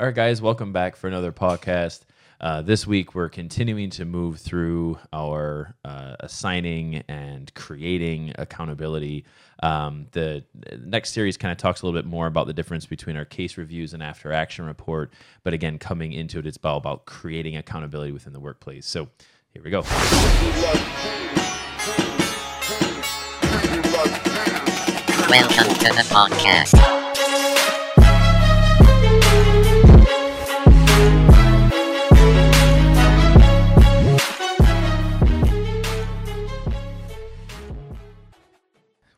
All right, guys, welcome back for another podcast. Uh, this week, we're continuing to move through our uh, assigning and creating accountability. Um, the next series kind of talks a little bit more about the difference between our case reviews and after action report. But again, coming into it, it's all about creating accountability within the workplace. So here we go. Welcome to the podcast.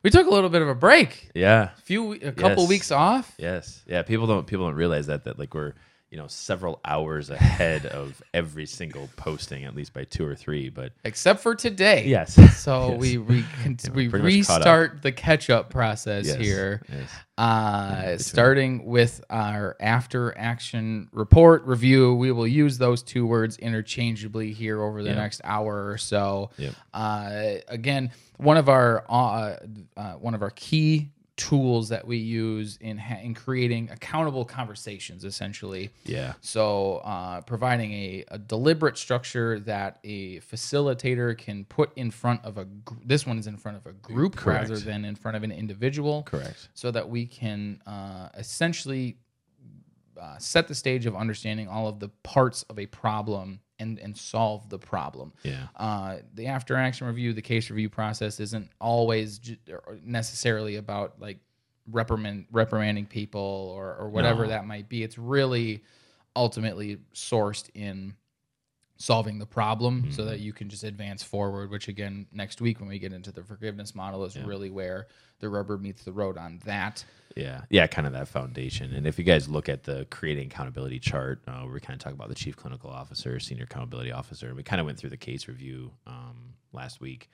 We took a little bit of a break. Yeah. A few a couple Yes. weeks off. Yes. Yeah. People don't people don't realize that that like we're you know several hours ahead of every single posting, at least by two or three. But Except for today. yes. So Yes. we we, con- Yeah, we pretty much caught up. restart the catch up process Yes, here. yes. Uh, starting with our after action report review, we will use those two words interchangeably here over the Yep. next hour or so. Uh, again, one of our uh, uh, one of our key tools that we use in ha- in creating accountable conversations, essentially. Yeah. So, uh, providing a, a deliberate structure that a facilitator can put in front of a gr- this one is in front of a group Correct. rather than in front of an individual, Correct. so that we can uh, essentially uh, set the stage of understanding all of the parts of a problem and and solve the problem. Yeah. Uh, the after action review, the case review process isn't always ju- necessarily about like reprimand reprimanding people or or whatever No. that might be. It's really ultimately sourced in solving the problem so Mm-hmm. that you can just advance forward which again next week when we get into the forgiveness model is really where the rubber meets the road on that Yeah, yeah, kind of that foundation. And if you guys look at the creating accountability chart, uh, we kind of talk about the chief clinical officer, senior accountability officer, and we kind of went through the case review um, last week.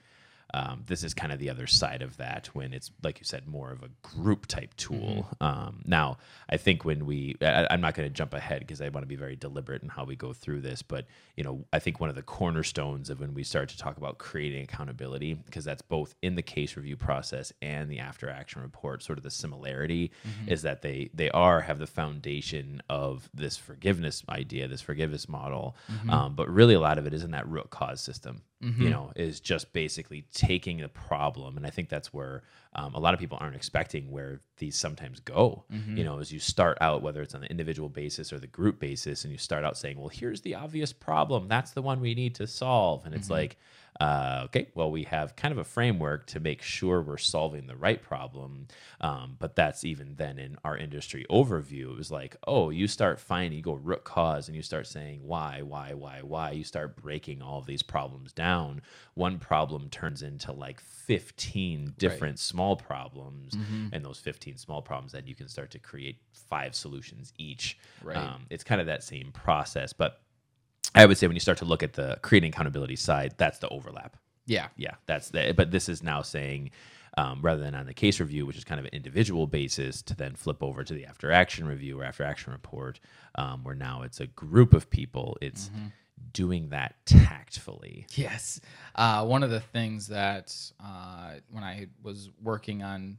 Um, this is kind of the other side of that when it's like you said more of a group type tool. Um, now i think when we I, i'm not going to jump ahead because i want to be very deliberate in how we go through this but you know i think one of the cornerstones of when we start to talk about creating accountability because that's both in the case review process and the after action report sort of the similarity is that they they are have the foundation of this forgiveness idea this forgiveness model. Um, but really a lot of it is in that root cause system you know is just basically taking the problem and i think that's where um, a lot of people aren't expecting where these sometimes go. You know as you start out whether it's on the individual basis or the group basis and you start out saying well here's the obvious problem. That's the one we need to solve. And it's like uh, okay well we have kind of a framework to make sure we're solving the right problem um, but that's even then in our industry overview. It was like oh you start finding you go root cause and you start saying why why why why. You start breaking all of these problems down. One problem turns into like 15 different small problems and those 15 small problems then you can start to create five solutions each. Right. um, it's kind of that same process but i would say when you start to look at the creating accountability side that's the overlap. Yeah. Yeah that's the but this is now saying um, rather than on the case review which is kind of an individual basis to then flip over to the after action review or after action report um, where now it's a group of people. It's doing that tactfully. Yes. Uh, one of the things that uh, when I was working on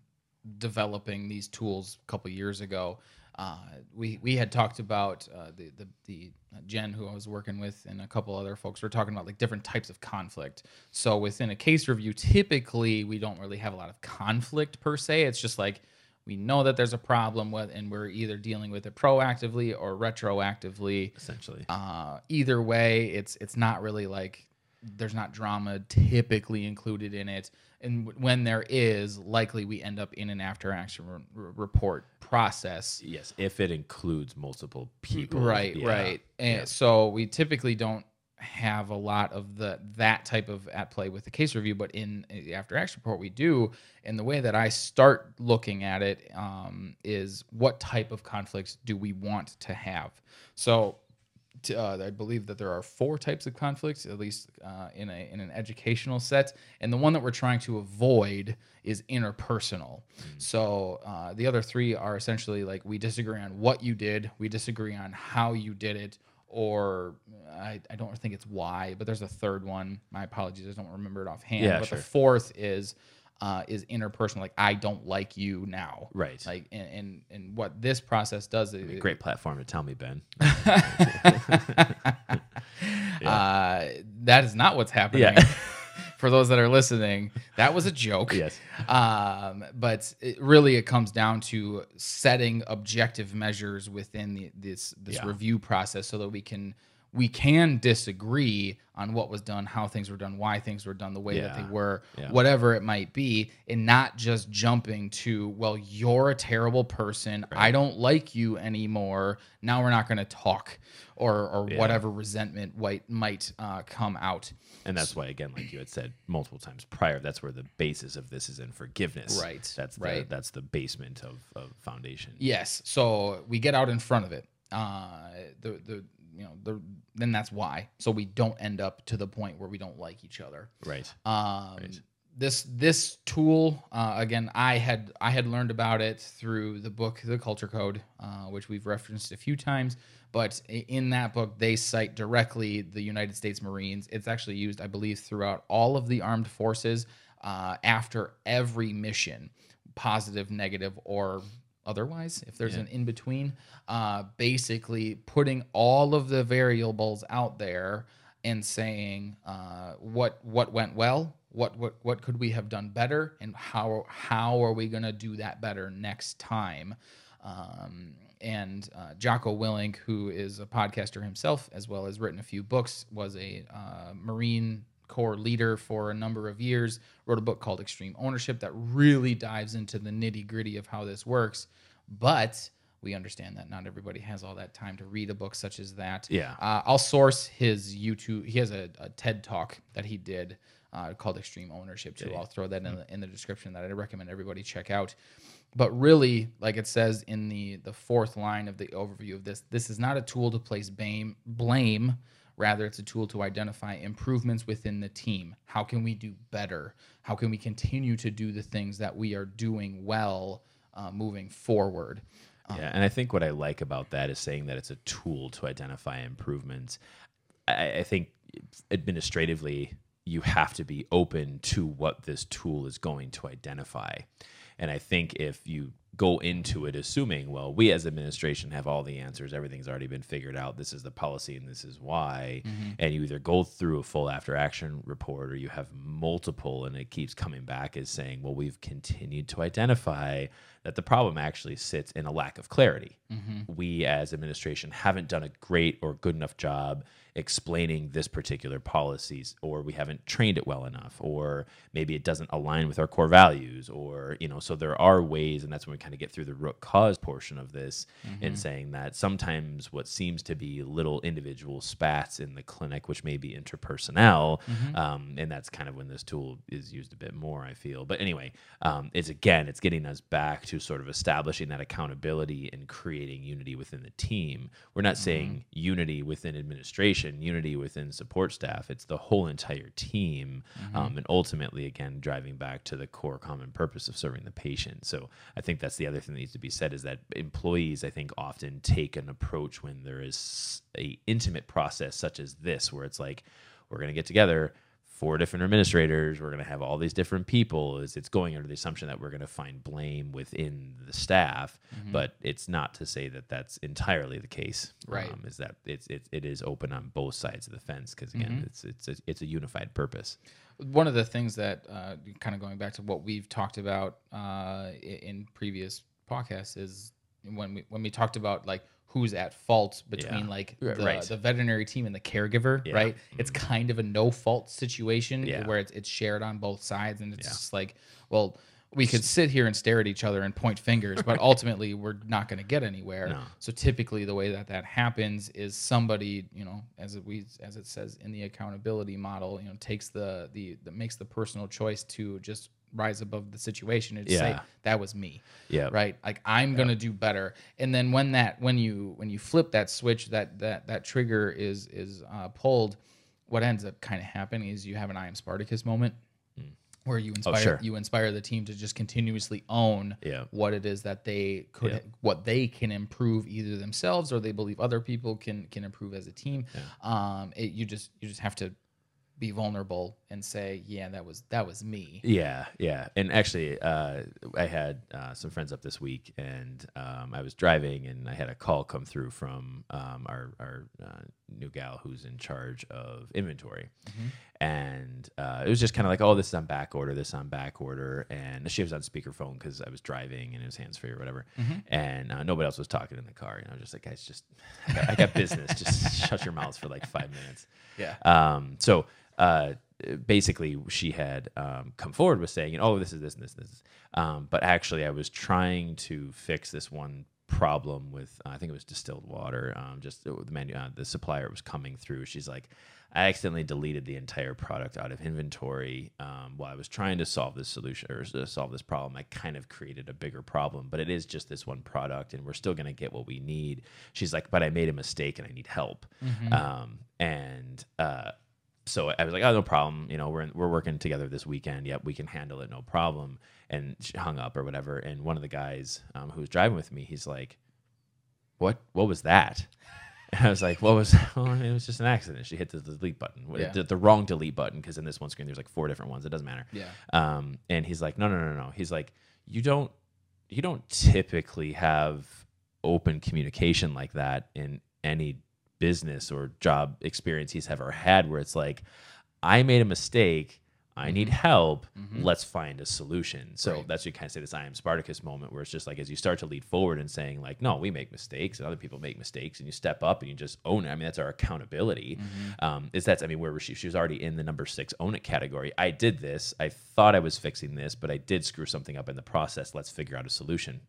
developing these tools a couple years ago, uh, we we had talked about uh, the the the Jen who I was working with and a couple other folks were talking about like different types of conflict. So within a case review, typically we don't really have a lot of conflict per se. It's just like we know that there's a problem with, and we're either dealing with it proactively or retroactively essentially uh, either way, it's it's not really like there's not drama typically included in it, and when there is, likely we end up in an after action re- re- report process. yes if it includes multiple people Right, yeah, right, and yeah. so we typically don't have a lot of the that type of at play with the case review, but in the after action report we do. And the way that I start looking at it um, is what type of conflicts do we want to have? So uh, I believe that there are four types of conflicts, at least uh, in a in an educational set, and the one that we're trying to avoid is interpersonal. So uh, the other three are essentially like we disagree on what you did, we disagree on how you did it, or I, I don't think it's why, but there's a third one. My apologies, I don't remember it offhand. Yeah, but sure. the fourth is uh, is interpersonal. Like I don't like you now. Right. Like and and, and what this process does is Great platform to tell me, Ben. uh, that is not what's happening. Yeah. For those that are listening, that was a joke. Yes. Um, but it, really, it comes down to setting objective measures within the, this this Yeah. review process, so that we can we can disagree on what was done, how things were done, why things were done the way that they were, Yeah. whatever it might be, and not just jumping to, well, you're a terrible person. I don't like you anymore. Now we're not going to talk, or or Yeah. whatever resentment might might uh, come out. And that's why, again, like you had said multiple times prior, that's where the basis of this is in forgiveness. Right, That's the, right. That's the basement of, of foundation. Yes. So we get out in front of it. Uh, the the you know the then that's why. So we don't end up to the point where we don't like each other. Right. Um, This this tool uh, again, I had I had learned about it through the book The Culture Code, uh, which we've referenced a few times. But in that book, they cite directly the United States Marines. It's actually used, I believe, throughout all of the armed forces uh, after every mission, positive, negative, or otherwise, if there's Yeah. an in between. Uh, basically, putting all of the variables out there and saying uh, what what went well, what what what could we have done better, and how how are we going to do that better next time. Um, and uh, Jocko Willink, who is a podcaster himself, as well as written a few books, was a uh, Marine Corps leader for a number of years. Wrote a book called Extreme Ownership that really dives into the nitty gritty of how this works. But we understand that not everybody has all that time to read a book such as that. Yeah. Uh, I'll source his YouTube. He has a, a TED talk that he did uh, called Extreme Ownership too. I'll throw that in the, in the description that I recommend everybody check out. But really, like it says in the the fourth line of the overview of this, this is not a tool to place blame. Blame, rather, it's a tool to identify improvements within the team. How can we do better? How can we continue to do the things that we are doing well uh, moving forward? Yeah, and I think what I like about that is saying that it's a tool to identify improvements. I, I think administratively, you have to be open to what this tool is going to identify. And I think if you go into it assuming, well, we as administration have all the answers, everything's already been figured out, this is the policy and this is why, mm-hmm. and you either go through a full after action report or you have multiple and it keeps coming back as saying, well, we've continued to identify that the problem actually sits in a lack of clarity. We as administration haven't done a great or good enough job explaining this particular policies or we haven't trained it well enough or maybe it doesn't align with our core values or you know so there are ways and that's when we kind of get through the root cause portion of this and saying that sometimes what seems to be little individual spats in the clinic which may be interpersonnel um, and that's kind of when this tool is used a bit more i feel. But anyway um, it's again it's getting us back to sort of establishing that accountability and creating unity within the team. We're not saying unity within administration unity within support staff. It's the whole entire team um, and ultimately again driving back to the core common purpose of serving the patient. So i think that's the other thing that needs to be said is that employees i think often take an approach when there is a intimate process such as this where it's like we're going to get together four different administrators. We're going to have all these different people. Is it's going under the assumption that we're going to find blame within the staff, but it's not to say that that's entirely the case. Right. Um, is that it's it, it is open on both sides of the fence because again, it's it's a, it's a unified purpose. one of the things that uh, kind of going back to what we've talked about uh, in previous podcasts is when we when we talked about like who's at fault between Yeah. like the, right. the veterinary team and the caregiver Yeah. right mm-hmm. it's kind of a no fault situation Yeah. where it's, it's shared on both sides and it's Yeah. just like well we could sit here and stare at each other and point fingers but ultimately we're not going to get anywhere No. so typically the way that that happens is somebody you know as it, we as it says in the accountability model you know takes the the that makes the personal choice to just rise above the situation and say Yeah. that was me Yeah. right like i'm gonna do better and then when that when you when you flip that switch that that that trigger is is uh, pulled what ends up kind of happening is you have an i am spartacus moment where you inspire Hmm. Oh, sure. you inspire the team to just continuously own Yeah. what it is that they could Yeah. what they can improve either themselves or they believe other people can can improve as a team um it, you just you just have to be vulnerable and say, yeah, that was that was me. Yeah, yeah. And actually, uh, I had uh, some friends up this week, and um, I was driving, and I had a call come through from um, our our uh, new gal who's in charge of inventory, and uh, it was just kind of like, oh, this is on back order, this is on back order, and she was on speakerphone because I was driving and it was hands free or whatever, and uh, nobody else was talking in the car. And I was just like, guys, just I got, I got business, just shut your mouths for like five minutes. Yeah. Um, so uh, basically, she had um, come forward with saying, "Oh, this is this and this and this." Um, but actually, I was trying to fix this one problem with uh, I think it was distilled water. Um, just the the menu, uh, the supplier was coming through. She's like, "I accidentally deleted the entire product out of inventory um, while I was trying to solve this solution or solve this problem. I kind of created a bigger problem, but it is just this one product, and we're still going to get what we need." She's like, "But I made a mistake, and I need help." Um, and uh, so I was like, oh, no problem. You know, we're in, we're working together this weekend. Yep, we can handle it, no problem. And she hung up or whatever. And one of the guys um, who was driving with me, he's like, what What was that? And I was like, what was? Oh, it was just an accident. She hit the delete button, Yeah. the, the wrong delete button, because in this one screen there's like four different ones. It doesn't matter. Yeah. Um, and he's like, no, no, no, no. He's like, you don't, you don't typically have open communication like that in any business or job experience he's ever had, where it's like, I made a mistake. I need mm-hmm. help. Mm-hmm. Let's find a solution. So Right. that's what you kind of say this I am Spartacus moment where it's just like as you start to lead forward and saying, like, no, we make mistakes and other people make mistakes and you step up and you just own it. I mean, that's our accountability. Mm-hmm. Um, is that's I mean, where was she? She was already in the number six own it category. I did this. I thought I was fixing this, but I did screw something up in the process. Let's figure out a solution.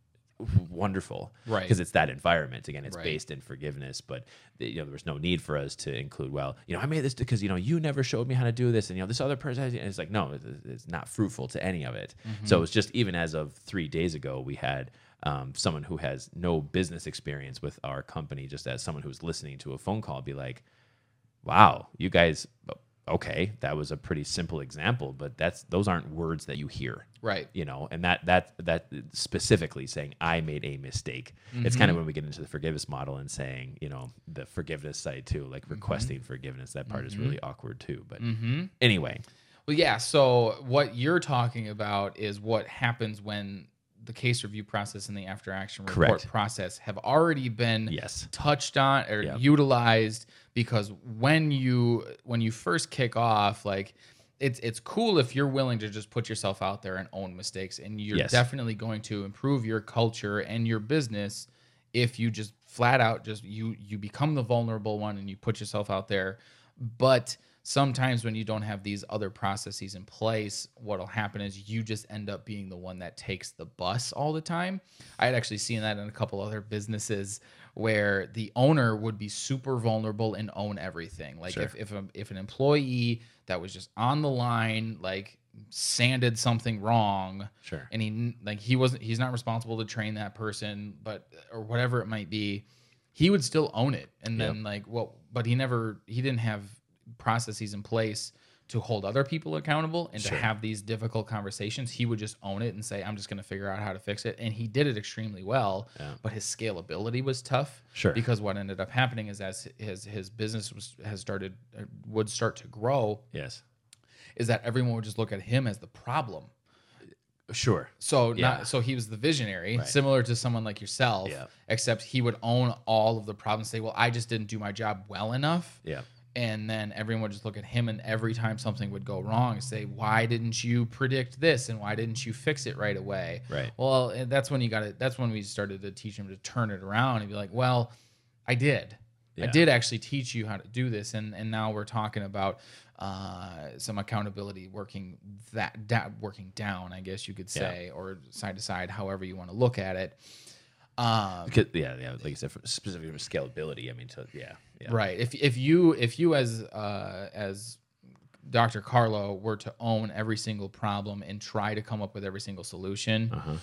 Wonderful, Right. Because it's that environment again. It's Right. based in forgiveness, but the, you know there was no need for us to include. Well, you know, I made this because you know you never showed me how to do this, and you know this other person. And it's like no, it- it's not fruitful to any of it. So it's just even as of three days ago, we had um, someone who has no business experience with our company, just as someone who's listening to a phone call, be like, "Wow, you guys." Okay, that was a pretty simple example, but that's those aren't words that you hear Right. you know and that that that specifically saying i made a mistake it's kind of mm-hmm. when we get into the forgiveness model and saying you know the forgiveness side too like mm-hmm. requesting forgiveness that part is really mm-hmm. awkward too but anyway Well, yeah. So what you're talking about is what happens when the case review process and the after action report Correct. process have already been Yes. touched on or Yep. utilized because when you when you first kick off like it's it's cool if you're willing to just put yourself out there and own mistakes and you're Yes. definitely going to improve your culture and your business if you just flat out just you you become the vulnerable one and you put yourself out there but sometimes when you don't have these other processes in place what'll happen is you just end up being the one that takes the bus all the time i had actually seen that in a couple other businesses where the owner would be super vulnerable and own everything like Sure. if if, a, if an employee that was just on the line like sanded something wrong Sure. and he like he wasn't he's not responsible to train that person but or whatever it might be he would still own it and Yep. then like well but he never he didn't have processes in place to hold other people accountable and Sure. to have these difficult conversations he would just own it and say i'm just going to figure out how to fix it and he did it extremely well Yeah. but his scalability was tough Sure. because what ended up happening is as his his business was has started uh, would start to grow yes is that everyone would just look at him as the problem sure so Yeah. not so he was the visionary, Right. similar to someone like yourself, Yeah. except he would own all of the problems. Say, well, I just didn't do my job well enough, yeah and then everyone would just look at him, and every time something would go wrong, say, why didn't you predict this, and why didn't you fix it right away? Right. Well, and that's when you got it. That's when we started to teach him to turn it around and be like, well, I did. I did actually teach you how to do this, and and now we're talking about uh, some accountability working that da- working down, I guess you could Yeah. say, or side to side, however you want to look at it. Um, because, yeah yeah like you said for, specifically for scalability i mean yeah yeah Right. If if you if you as uh, as Dr. Carlo were to own every single problem and try to come up with every single solution, uh-huh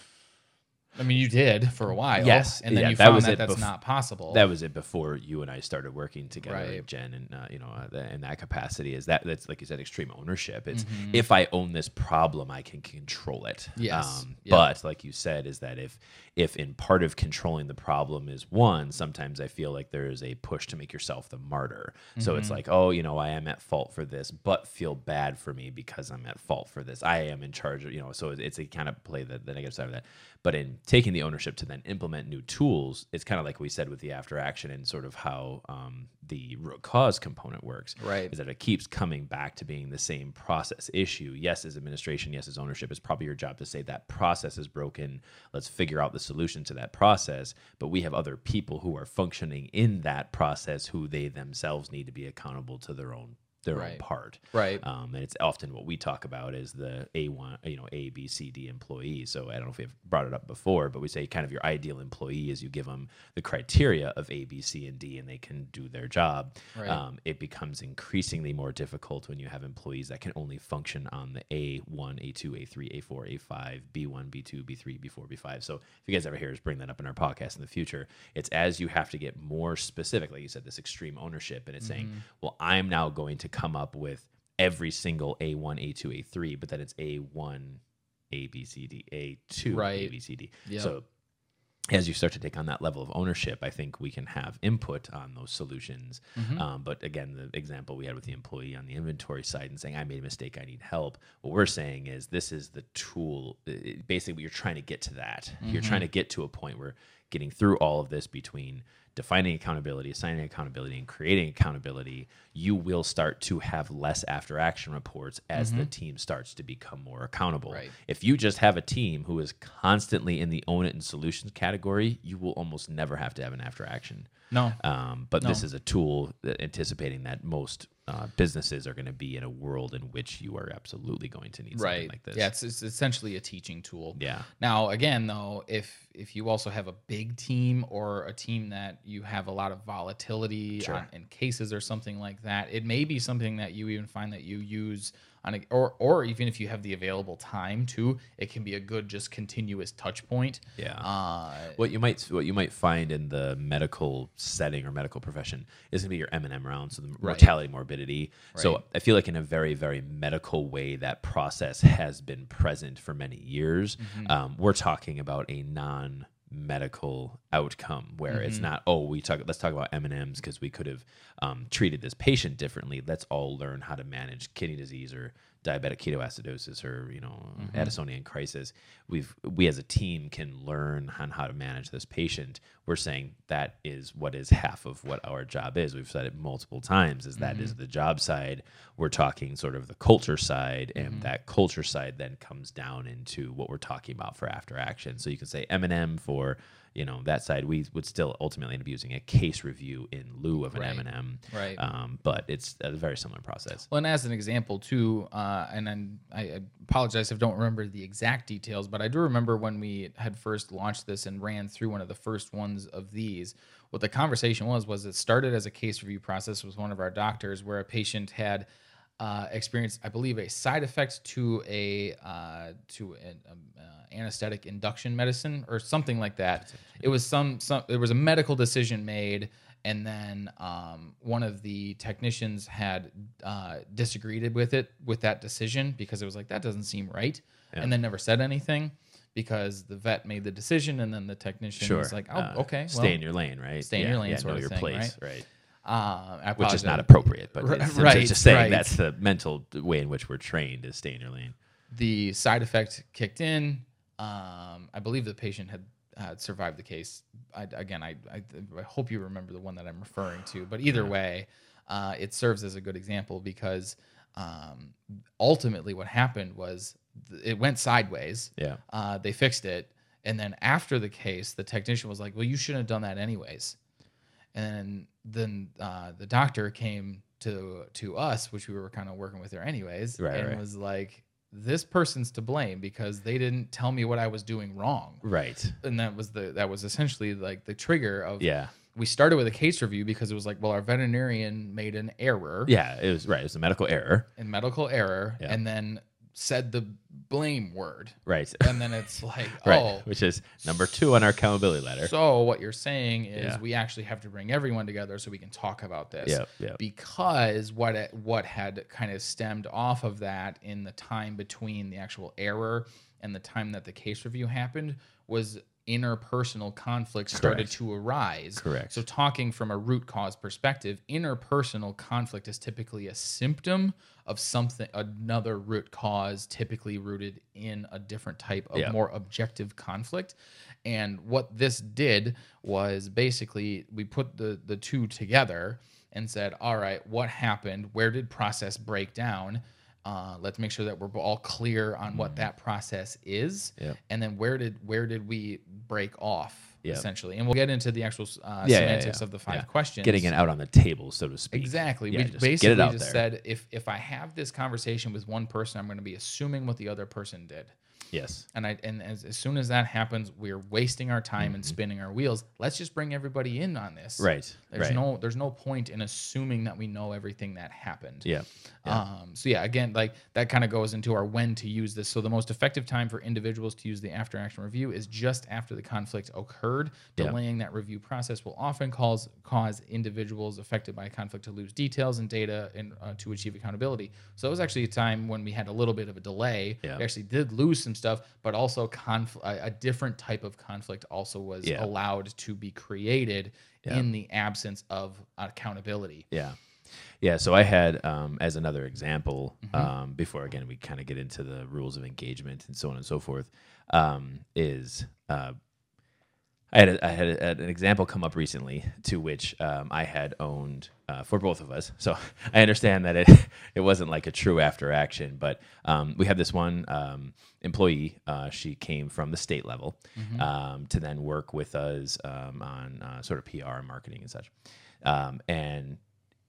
I mean, you did for a while. Yes, and then yeah, you found that that's bef- not possible. that was it before you and I started working together, Right. Jen, and uh, you know, uh, the- in that capacity is that that's like you said, extreme ownership. It's Mhm. if I own this problem, I can control it. Um, Yes. Yep. But like you said, is that if if in part of controlling the problem is one, sometimes I feel like there is a push to make yourself the martyr. So it's Mhm. like, oh, you know, I am at fault for this, but feel bad for me because I'm at fault for this. I am in charge of, you know, so it's a kind of play the, the negative side of that. But in taking the ownership to then implement new tools, it's kind of like we said with the after action and sort of how um, the root cause component works right. is that it keeps coming back to being the same process issue. Yes, as administration, yes, as ownership, it's probably your job to say that process is broken. Let's figure out the solution to that process. But we have other people who are functioning in that process who they themselves need to be accountable to their own their own Right. part. Right. Um, and it's often what we talk about is the A one, you know, A, B, C, D employee. So I don't know if we've brought it up before, but we say kind of your ideal employee is you give them the criteria of A, B, C, and D, and they can do their job. Right. Um, it becomes increasingly more difficult when you have employees that can only function on the A1, A2, A3, A4, A5, B1, B2, B3, B4, B5. So if you guys ever hear us bring that up in our podcast in the future, it's as you have to get more specific, like you said, this extreme ownership, and it's saying, Mm-hmm. well, I'm now going to come up with every single A1, A2, A3, but then it's A1, A, B, C, D, A2, A, Right. A, B, C, D. Yep. So as you start to take on that level of ownership, I think we can have input on those solutions. Mhm. Um, but again, the example we had with the employee on the inventory side and saying, I made a mistake, I need help. What we're saying is, this is the tool. Basically, you're trying to get to that. You're trying to get to a point where getting through all of this between defining accountability, assigning accountability, and creating accountability, you will start to have less after action reports as the team starts to become more accountable. Right. If you just have a team who is constantly in the own it and solutions category, you will almost never have to have an after action. no. Um, but this is a tool that anticipating that most uh, businesses are going to be in a world in which you are absolutely going to need something like this. Yeah, it's, it's essentially a teaching tool. Yeah. Now, again, though, if if you also have a big team or a team that you have a lot of volatility Sure. on, in cases or something like that, it may be something that you even find that you use on a, or or even if you have the available time too, it can be a good just continuous touch point. Yeah. Uh, what you might what you might find in the medical setting or medical profession is going to be your M and M round, so the mortality morbidity. So I feel like in a very very medical way that process has been present for many years. Mm-hmm. Um, we're talking about a non medical outcome where Mm-hmm. it's not oh we talk let's talk about m&ms because we could have um, treated this patient differently let's all learn how to manage kidney disease or diabetic ketoacidosis or you know Mm-hmm. addisonian crisis we've we as a team can learn on how to manage this patient we're saying that is what is half of what our job is. We've said it multiple times is that is the job side. We're talking sort of the culture side and that culture side then comes down into what we're talking about for after action. So you can say m&m for you know that side we would still ultimately end up using a case review in lieu of an Right. m&m Right. um, but it's a very similar process. Well, and as an example too, uh, and I apologize if I don't remember the exact details, but I do remember when we had first launched this and ran through one of the first ones of these. What the conversation was was it started as a case review process with one of our doctors where a patient had uh, experienced, I believe, a side effect to a uh, to an um, uh, anesthetic induction medicine or something like that. It was some some there was a medical decision made and then um, one of the technicians had uh, disagreed with it with that decision because it was like that doesn't seem right Yeah. and then never said anything because the vet made the decision and then the technician sure was like oh Uh, okay well, stay in your lane right stay in your lane yeah, sort know of your thing, place right, uh, I which is not appropriate but Right, it's, right, just saying right. that's the mental way in which we're trained is stay in your lane the side effect kicked in. Um, I believe the patient had, had survived the case. I, again, I, I, I hope you remember the one that I'm referring to. But either way, uh, it serves as a good example because um, ultimately what happened was it went sideways. yeah Uh, they fixed it, and then after the case, the technician was like, "Well, you shouldn't have done that anyways." And then uh, the doctor came to to us, which we were kind of working with her anyways, Right, and right. was like, "This person's to blame because they didn't tell me what I was doing wrong." right And that was the that was essentially like the trigger of yeah we started with a case review because it was like, well, our veterinarian made an error yeah it was right it was a medical error in medical error Yeah. and then said the blame word. Right. And then it's like, right. oh, Which is number two on our accountability ladder. so what you're saying is Yeah. we actually have to bring everyone together so we can talk about this. Yep, yep. Because what it, what had kind of stemmed off of that in the time between the actual error and the time that the case review happened was interpersonal conflict started Correct. to arise. Correct. So talking from a root cause perspective, interpersonal conflict is typically a symptom of something another root cause typically rooted in a different type of Yeah. more objective conflict. And what this did was basically we put the the two together and said, all right, what happened? Where did process break down? Uh, let's make sure that we're all clear on what that process is. Yep. and then where did where did we break off Yep. essentially? And we'll get into the actual uh, yeah, semantics yeah. of the five Yeah. questions. Getting it out on the table, so to speak. Exactly. Yeah, we just basically get it out just there. said if if I have this conversation with one person, I'm going to be assuming what the other person did. Yes. And I and as, as soon as that happens, we're wasting our time and spinning our wheels. Let's just bring everybody in on this. Mm-hmm. Right. There's right. no there's no point in assuming that we know everything that happened. Yeah. Yeah. Um, so yeah, again, like that kind of goes into our when to use this. So the most effective time for individuals to use the after action review is just after the conflict occurred. Yeah. Delaying that review process will often cause cause individuals affected by a conflict to lose details and data and uh, to achieve accountability. So it was actually a time when we had a little bit of a delay. Yeah. We actually did lose some stuff, but also conflict. A, a different type of conflict also was Yeah. allowed to be created Yeah. in the absence of accountability. Yeah. Yeah. So I had, um, as another example, Mm-hmm. um, before again, we kind of get into the rules of engagement and so on and so forth, um, is uh, I had, a, I had a, an example come up recently to which um, I had owned uh, for both of us. So I understand that it it wasn't like a true after action, but um, we had this one um, employee. Uh, she came from the state level um, to then work with us um, on uh, sort of PR and marketing and such. Um, and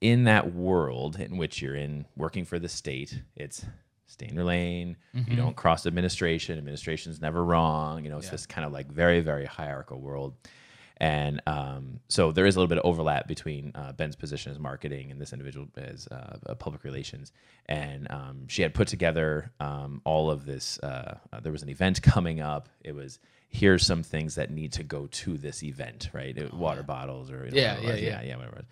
in that world in which you're in working for the state, it's stay in your lane. You don't cross administration. Administration's never wrong. You know, it's Yeah. this kind of like very, very hierarchical world. And um, so there is a little bit of overlap between uh, Ben's position as marketing and this individual as uh, public relations. And um, she had put together um, all of this. Uh, uh, there was an event coming up. It was here's some things that need to go to this event, right? It- water bottles or you know, Yeah, yeah, yeah, yeah, whatever.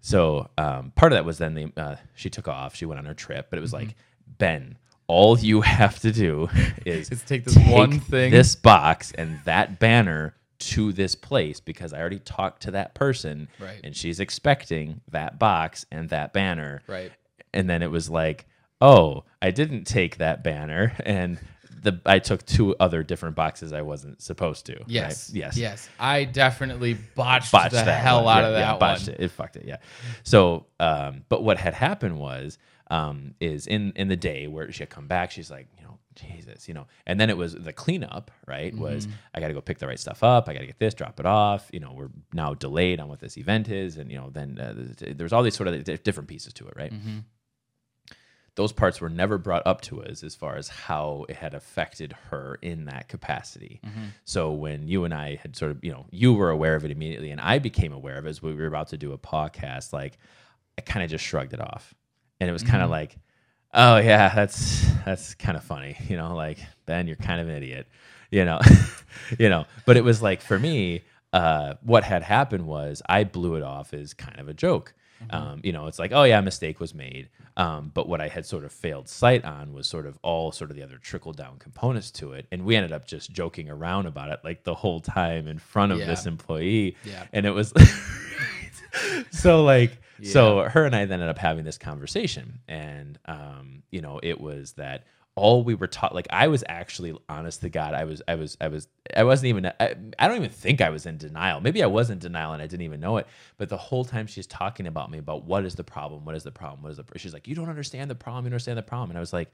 So um, part of that was then the, uh, she took off. She went on her trip, but it was Mm-hmm. like Ben. All you have to do is Is take this one thing- this box and that banner to this place because I already talked to that person Right. and she's expecting that box and that banner. Right. And then it was like, oh, I didn't take that banner and the I took two other different boxes I wasn't supposed to. right? Yes. Yes. Yes. I definitely botched, Botched the hell one. out Yeah, of yeah, that botched one. it. It fucked it. Yeah. So, um, but what had happened was, um, is in in the day where she had come back, she's like, you know, Jesus, you know, and then it was the cleanup, right? Was Mm-hmm. I got to go pick the right stuff up. I got to get this, drop it off. You know, we're now delayed on what this event is, and you know, then uh, there's- there's all these sort of different pieces to it, right? Mm-hmm. Those parts were never brought up to us as far as how it had affected her in that capacity. Mm-hmm. So when you and I had sort of, you know, you were aware of it immediately, and I became aware of it as we were about to do a podcast. Like, I kind of just shrugged it off, and it was kind of like, oh yeah, that's that's kind of funny, you know, like Ben, you're kind of an idiot, you know, you know. But it was like for me, uh, what had happened was I blew it off as kind of a joke. Um, you know, it's like, oh yeah, a mistake was made. Um, but what I had sort of failed sight on was sort of all sort of the other trickle down components to it, and we ended up just joking around about it like the whole time in front of Yeah. this employee. Yeah. and it was so like so her and I then ended up having this conversation, and um, you know, it was that all we were taught. Like I was actually, honest to God, I was, I was, I was, I wasn't even. I, I don't even think I was in denial. Maybe I was in denial and I didn't even know it. But the whole time she's talking about me about what is the problem, what is the problem, what is the. pr-" She's like, you don't understand the problem, you don't understand the problem, and I was like.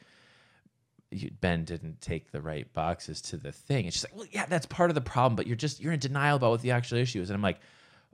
You, ben didn't take the right boxes to the thing, and she's like, "Well, yeah, that's part of the problem, but you're just you're in denial about what the actual issue is." And I'm like,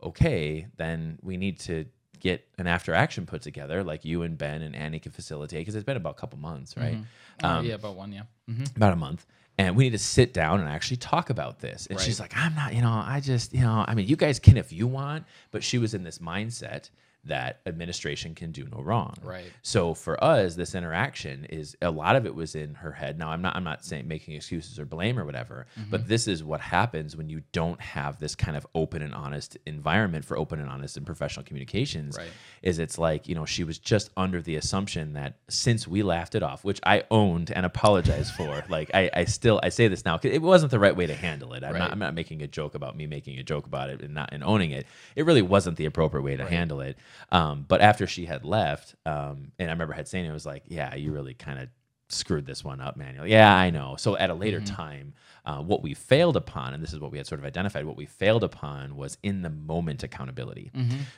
okay, then we need to get an after action put together, like you and Ben and Annie can facilitate, because it's been about a couple months, right? Uh, Um, yeah, about one. Yeah. hmm About a month. And we need to sit down and actually talk about this. And she's like, I'm not, you know, I just, you know, I mean, you guys can if you want, but she was in this mindset that administration can do no wrong. Right. So for us, this interaction is a lot of it was in her head. Now I'm not I'm not saying making excuses or blame or whatever, Mm-hmm. but this is what happens when you don't have this kind of open and honest environment for open and honest and professional communications. Right. Is it's like, you know, she was just under the assumption that since we laughed it off, which I owned and apologized for, like I, I still I say this now, 'cause it wasn't the right way to handle it. I'm Right. not I'm not making a joke about me making a joke about it and not and owning it. It really wasn't the appropriate way to handle it. Um, but after she had left, um, and I remember had saying it was like, yeah, you really kind of screwed this one up, Manuel. Yeah, I know. So at a later time, uh, what we failed upon, and this is what we had sort of identified, what we failed upon was in the moment accountability.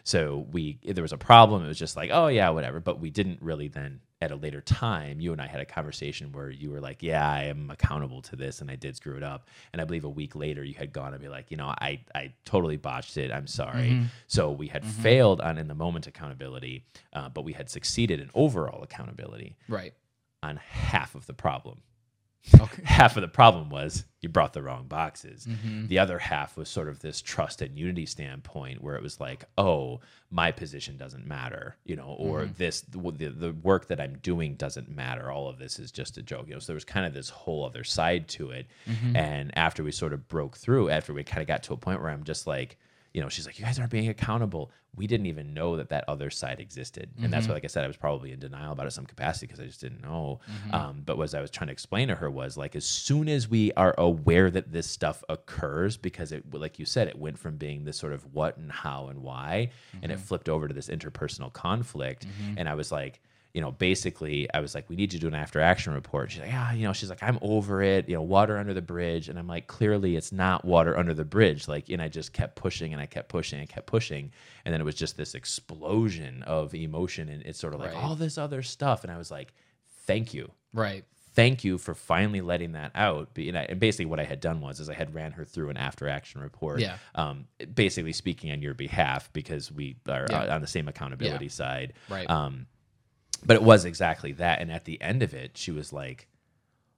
So we there was a problem. It was just like, oh yeah, whatever. But we didn't really then at a later time. You and I had a conversation where you were like, yeah, I am accountable to this, and I did screw it up. And I believe a week later, you had gone and be like, you know, I I totally botched it. I'm sorry. So we had failed on in the moment accountability, uh, but we had succeeded in overall accountability Right. on half of the problem. Okay. half of the problem was you brought the wrong boxes. Mm-hmm. The other half was sort of this trust and unity standpoint where it was like, oh, my position doesn't matter, you know, or Mm-hmm. this the, the work that I'm doing doesn't matter. All of this is just a joke, you know. So there was kind of this whole other side to it. Mm-hmm. And after we sort of broke through, after we kind of got to a point where I'm just like, you know, she's like, you guys aren't being accountable. We didn't even know that that other side existed. And that's Mm-hmm. why, like I said, I was probably in denial about it some capacity because I just didn't know. Mm-hmm. Um, but what I was trying to explain to her was like, as soon as we are aware that this stuff occurs, because it, like you said, it went from being this sort of what and how and why, and Mm-hmm. it flipped over to this interpersonal conflict. And I was like, you know, basically, I was like, we need to do an after action report. She's like, yeah, you know, she's like, I'm over it, you know, water under the bridge. And I'm like, clearly it's not water under the bridge. Like, and I just kept pushing and I kept pushing and kept pushing. And then it was just this explosion of emotion and it's sort of like Right. all this other stuff. And I was like, thank you. Right. Thank you for finally letting that out. And, basically, what I had done was, is I had ran her through an after action report. Yeah. Um, basically speaking on your behalf because we are Yeah. on the same accountability Yeah. side. Right. Um, but it was exactly that. And at the end of it, she was like,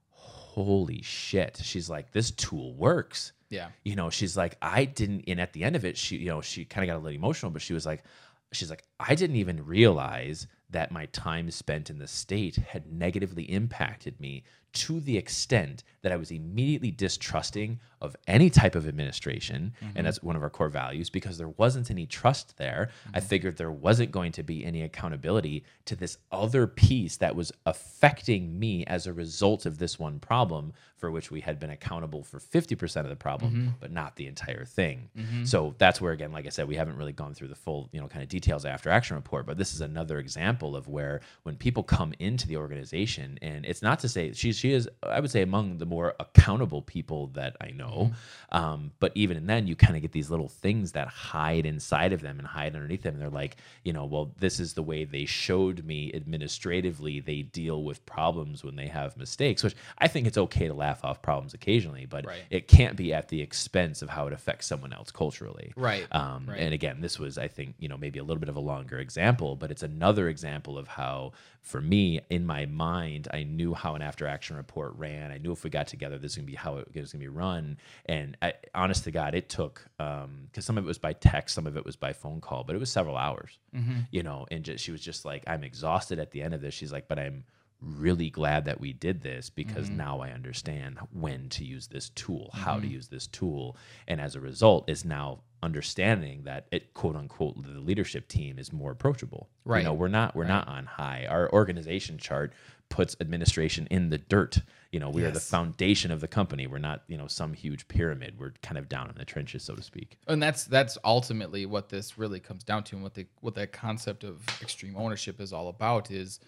holy shit. She's like, this tool works. Yeah. You know, she's like, I didn't, and at the end of it, she, you know, she kind of got a little emotional, but she was like, she's like, I didn't even realize that my time spent in the state had negatively impacted me to the extent that I was immediately distrusting of any type of administration. And mm-hmm. that's one of our core values because there wasn't any trust there. I mm-hmm. figured there wasn't going to be any accountability to this other piece that was affecting me as a result of this one problem for which we had been accountable for 50% of the problem, mm-hmm. but not the entire thing. So that's where, again, like I said, we haven't really gone through the full, you know, kind of details after action report, but this is another example of where when people come into the organization, and it's not to say she, she is, I would say, among the more accountable people that I know. Um, but even then, you kind of get these little things that hide inside of them and hide underneath them. And they're like, you know, well, this is the way they showed me administratively they deal with problems when they have mistakes, which I think it's okay to laugh off problems occasionally, but Right. it can't be at the expense of how it affects someone else culturally. Right. Um, Right. And again, this was, I think, you know, maybe a little bit of a longer example, but it's another example of how, for me, in my mind, I knew how an after action report ran. I knew if we got together, this is going to be how it was going to be run. And I, honest to God, it took, um, because some of it was by text, some of it was by phone call, but it was several hours, mm-hmm. you know, and just, she was just like, I'm exhausted at the end of this. She's like, but I'm, really glad that we did this because mm-hmm. now I understand when to use this tool, how to mm-hmm. use this tool, and as a result, is now understanding that it quote unquote the leadership team is more approachable. Right. You Right. know, we're not we're not on high. Our organization chart puts administration in the dirt. You know, we are the foundation of the company. We're not, you know, some huge pyramid. We're kind of down in the trenches, so to speak. and that's that's ultimately what this really comes down to and what the what that concept of extreme ownership is all about is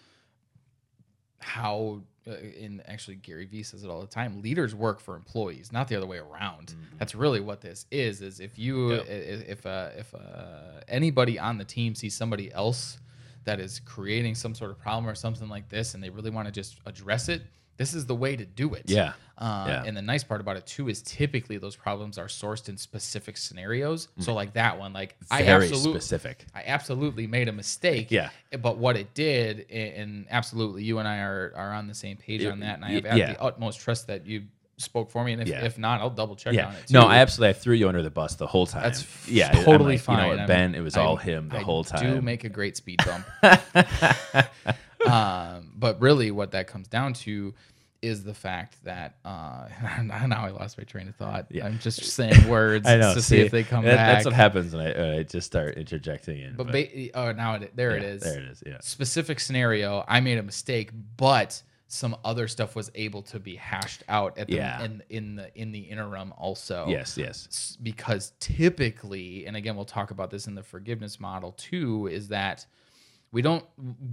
how uh, in actually Gary Vee says it all the time leaders work for employees not the other way around that's really what this is is if you Yep. if uh, if uh, anybody on the team sees somebody else that is creating some sort of problem or something like this and they really want to just address it this is the way to do it Yeah. uh, Yeah. And the nice part about it too is typically those problems are sourced in specific scenarios. So like that one, like I Mm. Absolutely, specific. I absolutely made a mistake. Yeah. But what it did, and absolutely, you and I are are on the same page Yeah, on that, and I have yeah. the utmost trust that you spoke for me, and if, Yeah. if not, I'll double check Yeah. on it. Too. No, I absolutely I threw you under the bus the whole time. That's yeah, totally like, fine. You know Ben? It was I- all him the I whole time. Do make a great speed bump. um, but really, what that comes down to is the fact that uh, now I lost my train of thought. Yeah. I'm just saying words know. to see, if they come that- back. That's what happens when I, uh, I just start interjecting in. But ba- oh, now it there it yeah, is. There it is. Yeah. Specific scenario. I made a mistake, but some other stuff was able to be hashed out at the Yeah. in in the in the interim also. Yes. Yes. Because typically and again we'll talk about this in the forgiveness model too is that we don't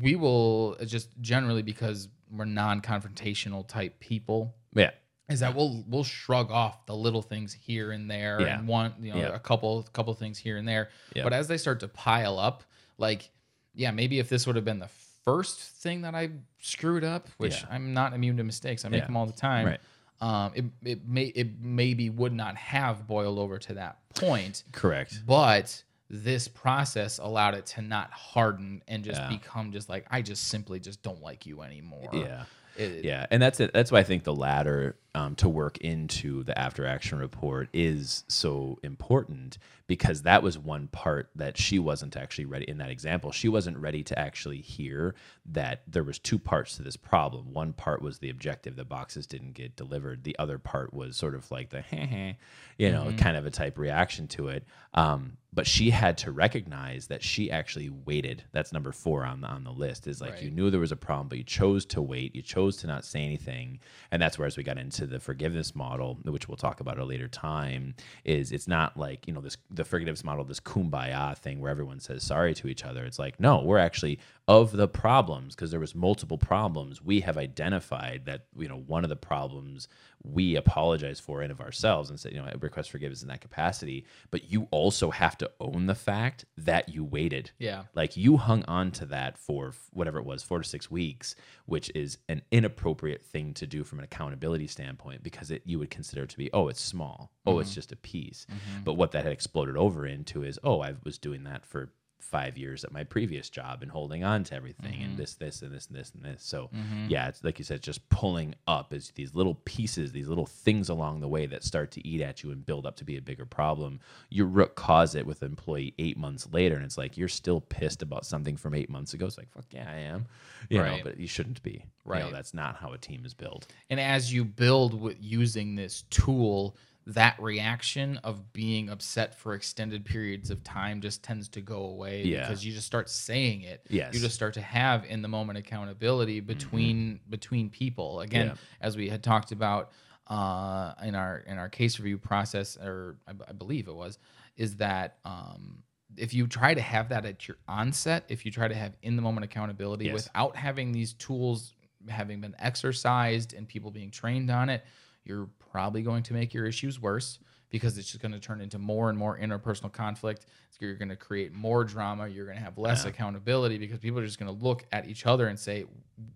we will just generally because we're non-confrontational type people Yeah. is that we'll we'll shrug off the little things here and there Yeah. and one you know Yeah. a couple couple things here and there Yeah. but as they start to pile up like yeah maybe if this would have been the first thing that I screwed up which. I'm not immune to mistakes I make them all the time Right. um, it, it may it maybe would not have boiled over to that point, Correct. but this process allowed it to not harden and just Yeah. become just like I just simply just don't like you anymore. Yeah. It- Yeah, and that's it. That's why I think the ladder um, to work into the after action report is so important because that was one part that she wasn't actually ready in that example. She wasn't ready to actually hear that there was two parts to this problem. One part was the objective; the boxes didn't get delivered. The other part was sort of like the you know, kind of a type reaction to it. Um, but she had to recognize that she actually waited. That's number four on the on the list. Is like Right. you knew there was a problem, but you chose to wait. You chose to not say anything, and that's where as we got into the forgiveness model, which we'll talk about at a later time, is it's not like you know this the forgiveness model, this kumbaya thing where everyone says sorry to each other. It's like no, we're actually of the problems because there was multiple problems. We have identified that you know one of the problems we apologize for and of ourselves and say you know request forgiveness in that capacity, but you also have to own the fact that you waited. Yeah. Like you hung on to that for whatever it was, four to six weeks, which is an inappropriate thing to do from an accountability standpoint because it you would consider it to be, oh, it's small. Oh, it's mm-hmm. just a piece. Mm-hmm. But what that had exploded over into is, oh, I was doing that for five years at my previous job and holding on to everything and mm-hmm. this, this, and this, and this, and this. So mm-hmm. yeah, it's like you said, just pulling up is these little pieces, these little things along the way that start to eat at you and build up to be a bigger problem. You root cause it with an employee eight months later, and it's like you're still pissed about something from eight months ago. It's like fuck yeah, I am. You know, but you shouldn't be. You Right. know, that's not how a team is built. And as you build with using this tool, that reaction of being upset for extended periods of time just tends to go away Yeah. because you just start saying it. Yes. You just start to have in the moment accountability between between people. Again, Yeah. as we had talked about uh, in our in our case review process, or I, b- I believe it was, is that um, if you try to have that at your onset, if you try to have in the moment accountability Yes. without having these tools having been exercised and people being trained on it, you're probably going to make your issues worse because it's just going to turn into more and more interpersonal conflict. You're going to create more drama. You're going to have less accountability because people are just going to look at each other and say,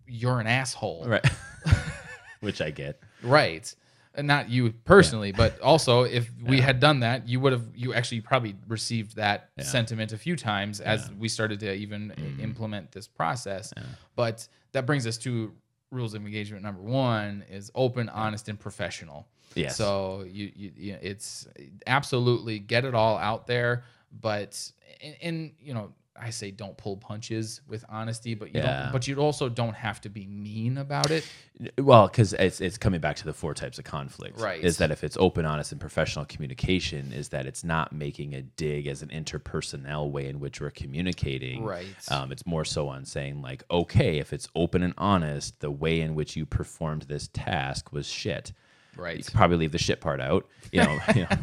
"You're an asshole." Right. Which I get. Right. And not you personally, but also if we had done that, you would have you actually probably received that sentiment a few times as we started to even Mm-hmm. implement this process. But that brings us to rules of engagement number 1 is open, honest and professional. Yes. So you, you, you it's absolutely get it all out there, but and, and you know, I say don't pull punches with honesty, but you Yeah. don't but you also don't have to be mean about it. Well, because it's it's coming back to the four types of conflict. Right. Is that if it's open, honest, and professional communication, is that it's not making a dig as an interpersonnel way in which we're communicating. Right. Um, it's more so on saying like, okay, if it's open and honest, the way in which you performed this task was shit. You Right. could probably leave the shit part out. You know, you know,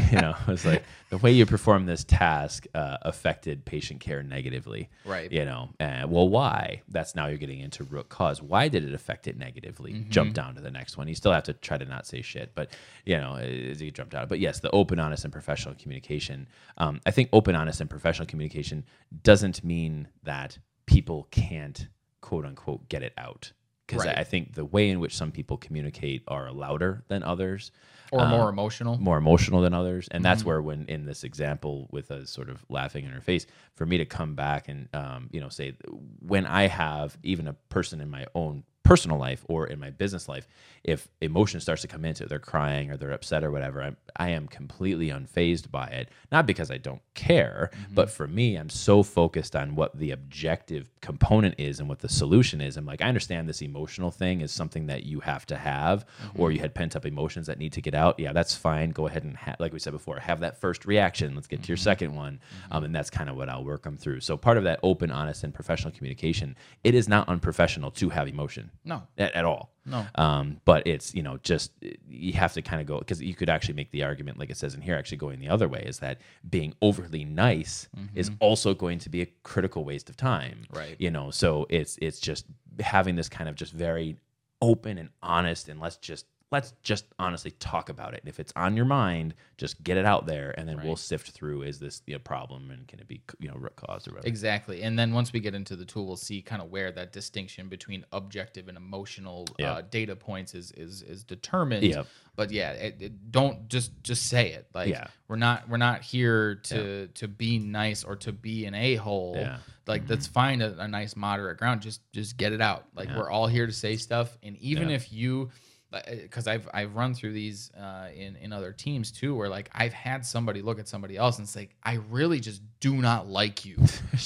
you know, it's like the way you perform this task uh, affected patient care negatively. Right. You know, uh, well, why? That's now you're getting into root cause. Why did it affect it negatively? Mm-hmm. Jump down to the next one. You still have to try to not say shit, but you know, as you jumped out. But yes, the open, honest, and professional communication. Um, I think open, honest, and professional communication doesn't mean that people can't quote unquote get it out. Because Right. I, I think the way in which some people communicate are louder than others Or more emotional. more emotional than others and Mm-hmm. that's where when in this example with us sort of laughing in her face for me to come back and um, you know say when i have even a person in my own personal life or in my business life, if emotion starts to come into it, they're crying or they're upset or whatever, I'm, I am completely unfazed by it. Not because I don't care, mm-hmm. but for me, I'm so focused on what the objective component is and what the solution is. I'm like, I understand this emotional thing is something that you have to have, mm-hmm. or you had pent up emotions that need to get out. Yeah, that's fine. Go ahead and, ha- like we said before, have that first reaction. Let's get to your mm-hmm. second one. Um, and that's kind of what I'll work them through. So, part of that open, honest, and professional communication, it is not unprofessional to have emotion No. at, at all. No. Um, but it's you know just you have to kind of go because you could actually make the argument, like it says in here, actually going the other way is that being overly nice is also going to be a critical waste of time. Right. You know, so it's it's just having this kind of just very open and honest, and let's just let's just honestly talk about it. If it's on your mind, just get it out there, and then we'll sift through is this a problem and can it be you know root cause or whatever. Exactly. And then once we get into the tool, we'll see kind of where that distinction between objective and emotional Yeah. uh, data points is is is determined. Yep. But yeah, it, it- don't just just say it. Like Yeah. we're not we're not here to to be nice or to be an a hole. Yeah. Mm-hmm. Like that's fine a, a nice moderate ground. Just just get it out. Like we're all here to say stuff. And even Yeah. if you because I've I've run through these uh, in in other teams too, where like I've had somebody look at somebody else and say, I really just do not like you.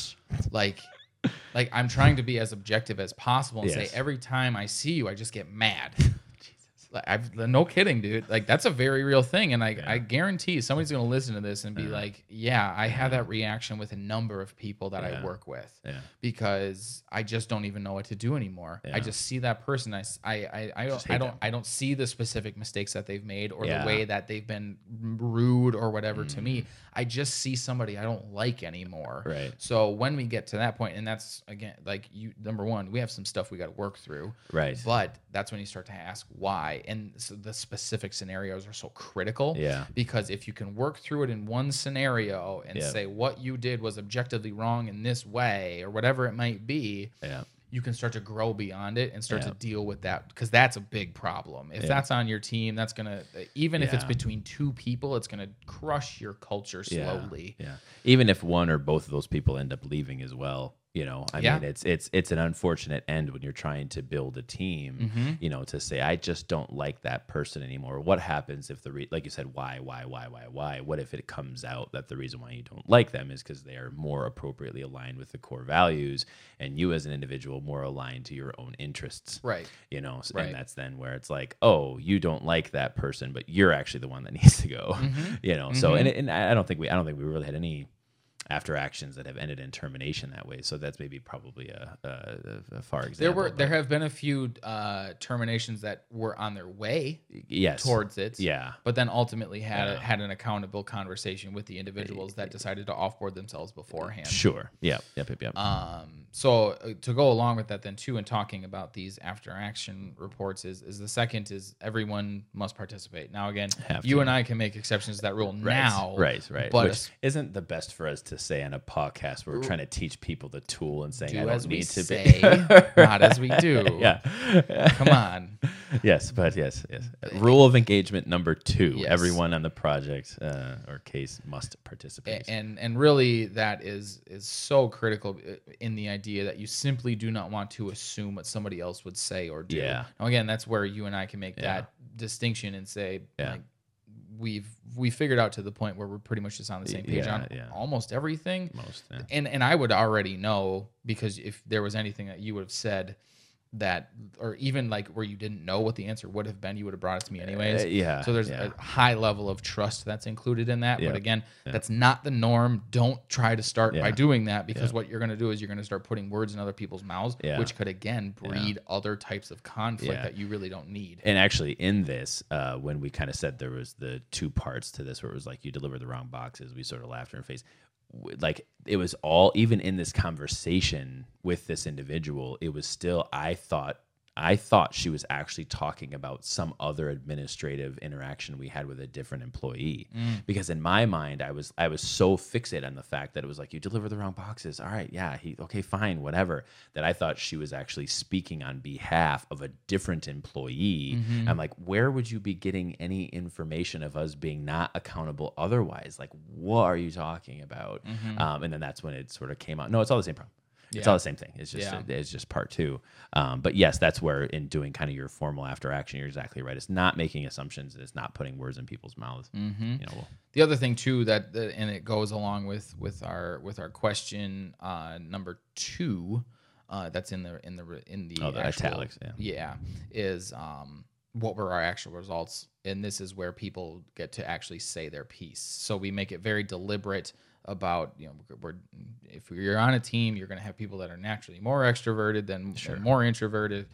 like, like I'm trying to be as objective as possible and Yes. say every time I see you, I just get mad. Like, I've no kidding, dude. Like that's a very real thing, and I I guarantee somebody's gonna listen to this and be like, yeah, I have that reaction with a number of people that Yeah. I work with Yeah. because I just don't even know what to do anymore. Yeah. I just see that person. I I I, I don't I don't them. I don't see the specific mistakes that they've made or Yeah. the way that they've been rude or whatever to Mm. me. I just see somebody I don't like anymore. Right. So when we get to that point, and that's again like you number one, we have some stuff we got to work through. Right. But that's when you start to ask why, and so the specific scenarios are so critical. Yeah. Because if you can work through it in one scenario and Yeah. say what you did was objectively wrong in this way or whatever it might be, Yeah. you can start to grow beyond it and start Yeah. to deal with that because that's a big problem. If that's on your team, that's gonna even if it's between two people, it's gonna crush your culture slowly. Yeah. Even if one or both of those people end up leaving as well, you know, I Yeah. mean, it's it's it's an unfortunate end when you're trying to build a team. Mm-hmm. You know, to say I just don't like that person anymore. What happens if the re- like you said, why, why, why, why, why? What if it comes out that the reason why you don't like them is because they are more appropriately aligned with the core values, and you as an individual more aligned to your own interests. Right. You know, Right. and that's then where it's like, oh, you don't like that person, but you're actually the one that needs to go. Mm-hmm. You know, so and, and I don't think we I don't think we really had any after actions that have ended in termination that way. So that's maybe probably a, a, a far example. There were there have been a few uh, terminations that were on their way yes towards it. yeah But then ultimately had a, Yeah. had an accountable conversation with the individuals that decided to offboard themselves beforehand. sure yeah yep yep yep Um, so uh, to go along with that, then too, in talking about these after action reports, is is the second is everyone must participate. Now again, Have you to. and I can make exceptions to that rule right now, right right But which isn't the best for us to say on a podcast where we're trying to teach people the tool and saying I do don't as we need to say, be not as we do. yeah Come on. yes, but yes, yes. Rule of engagement number two: Yes. everyone on the project uh, or case must participate. And and really that is is so critical uh, in the idea that you simply do not want to assume what somebody else would say or do. Yeah. Now again, that's where you and I can make Yeah. that distinction and say Yeah. like we've we figured out to the point where we're pretty much just on the same page Yeah, on yeah. almost everything. Most, yeah. And and I would already know because if there was anything that you would have said that or even like where you didn't know what the answer would have been, you would have brought it to me anyways. Uh, yeah, So there's yeah. a high level of trust that's included in that. Yeah, But again, yeah. that's not the norm. Don't try to start by doing that because what you're going to do is you're going to start putting words in other people's mouths, which could again breed other types of conflict that you really don't need. And actually, in this, uh, when we kind of said there was the two parts to this, where it was like you delivered the wrong boxes, we sort of laughed in her face. Like it was all, even in this conversation with this individual, it was still. I thought, I thought she was actually talking about some other administrative interaction we had with a different employee, mm. because in my mind, I was, I was so fixated on the fact that it was like you deliver the wrong boxes. All right, yeah, he okay, fine, whatever. That I thought she was actually speaking on behalf of a different employee. Mm-hmm. I'm like, where would you be getting any information of us being not accountable otherwise? Like, what are you talking about? Mm-hmm. Um, and then that's when it sort of came out. No, it's all the same problem. It's all the same thing. It's just Yeah. it's just part two. Um, but yes, that's where in doing kind of your formal after action, you're exactly right. It's not making assumptions. It's not putting words in people's mouths. Mm-hmm. You know, well, The other thing too that, that and it goes along with with our with our question uh, number two, uh, that's in the in the in the, Oh, the actual- italics, yeah. yeah, is um, what were our actual results, and this is where people get to actually say their piece. So we make it very deliberate about you know we're if you're on a team, you're going to have people that are naturally more extroverted than, than more introverted,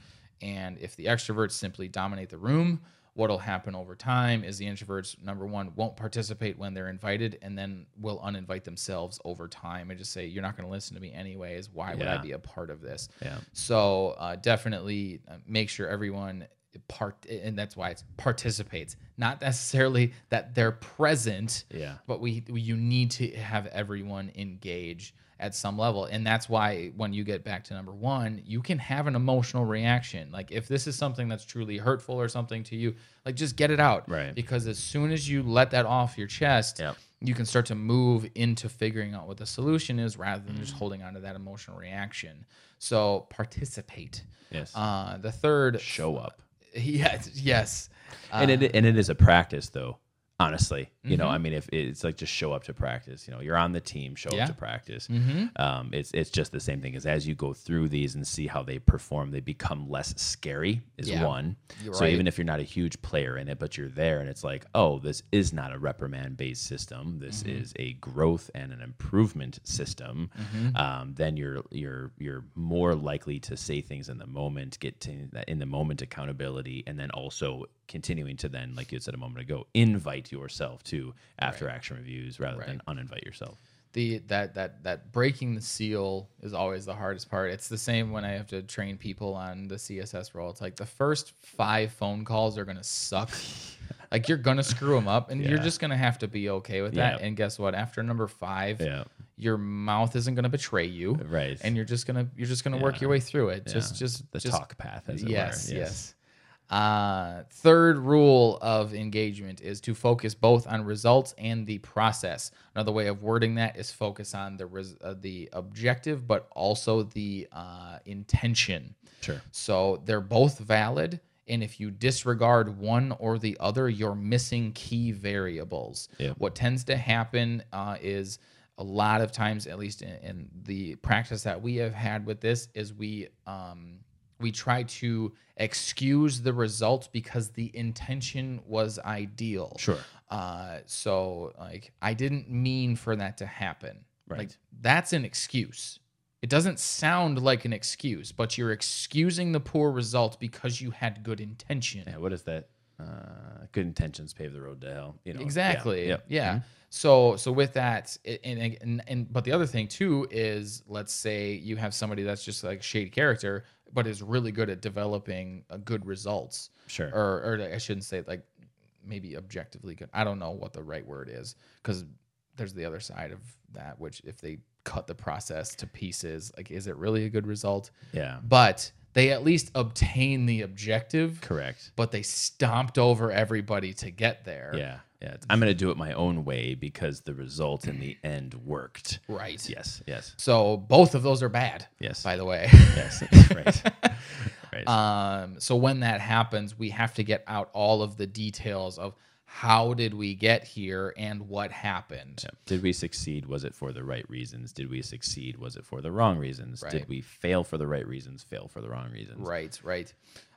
and if the extroverts simply dominate the room, what'll happen over time is the introverts number one won't participate when they're invited and then will uninvite themselves over time and just say you're not going to listen to me anyways. Why would i be a part of this? Yeah. so uh, definitely uh, make sure everyone part and that's why it's participates not necessarily that they're present Yeah. but we, we you need to have everyone engage at some level and that's why when you get back to number one you can have an emotional reaction like if this is something that's truly hurtful or something to you like just get it out Right. because as soon as you let that off your chest Yep. you can start to move into figuring out what the solution is rather than Mm. just holding on to that emotional reaction so participate Yes. uh the third Show up. yes yes. And it uh, and it is a practice though honestly you know Mhm. i mean if it's like just show up to practice you know you're on the team show Yeah. up to practice Mhm. um, it's it's just the same thing as as you go through these and see how they perform they become less scary is Yeah. one You're so right. even if you're not a huge player in it but you're there and it's like oh this is not a reprimand based system this Mm-hmm. is a growth and an improvement system Mm-hmm. um, then you're you're you're more likely to say things in the moment get to in the moment accountability and then also continuing to then like you said a moment ago invite yourself to after action reviews rather than uninvite yourself the that that that breaking the seal is always the hardest part. It's the same when I have to train people on the CSS role. It's like the first five phone calls are gonna suck. like you're gonna screw them up, and you're just gonna have to be okay with that. Yeah. And guess what? After number five, yeah your mouth isn't gonna betray you, right and you're just gonna you're just gonna work your way through it. Yeah. Just just the just talk path as it yes, were yes. Uh, third rule of engagement is to focus both on results and the process. Another way of wording that is focus on the res- uh, the objective, but also the uh, intention. sure So they're both valid, and if you disregard one or the other, you're missing key variables. Yep. What tends to happen uh, is a lot of times, at least in, in the practice that we have had with this, is we um, we try to excuse the results because the intention was ideal. sure Uh, so like I didn't mean for that to happen. Right. Like that's an excuse. It doesn't sound like an excuse, but you're excusing the poor results because you had good intention. yeah what is that uh, good intentions pave the road to hell you know yeah, Exactly. yep. Yeah. Mhm. So so with that, and, and and but the other thing too is let's say you have somebody that's just like shade character, but is really good at developing uh, good results. Sure. Or or I shouldn't say like maybe objectively good. I don't know what the right word is because there's the other side of that, which if they cut the process to pieces, like is it really a good result? yeah But they at least obtain the objective, correct but they stomped over everybody to get there. yeah yeah i'm going to do it my own way because the result in the end worked Right. yes yes So both of those are bad. Yes. By the way. yes right right um, so when that happens, we have to get out all of the details of how did we get here and what happened. Yeah. Did we succeed? Was it for the right reasons? Did we succeed? Was it for the wrong reasons? Right. Did we fail for the right reasons? Fail for the wrong reasons? Right, right.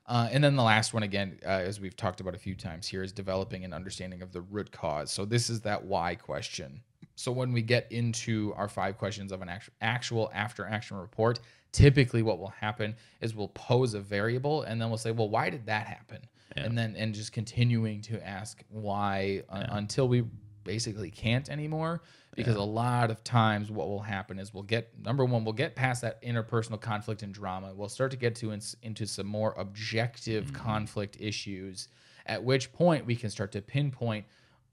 Uh, and then the last one, again, uh, as we've talked about a few times here, is developing an understanding of the root cause. So this is that why question. So when we get into our five questions of an actual, actual after action report, typically what will happen is we'll pose a variable and then we'll say, well, why did that happen? And then and just continuing to ask why uh, until we basically can't anymore. Because a lot of times what will happen is we'll get number one, we'll get past that interpersonal conflict and drama. We'll start to get to into some more objective conflict issues. At which point we can start to pinpoint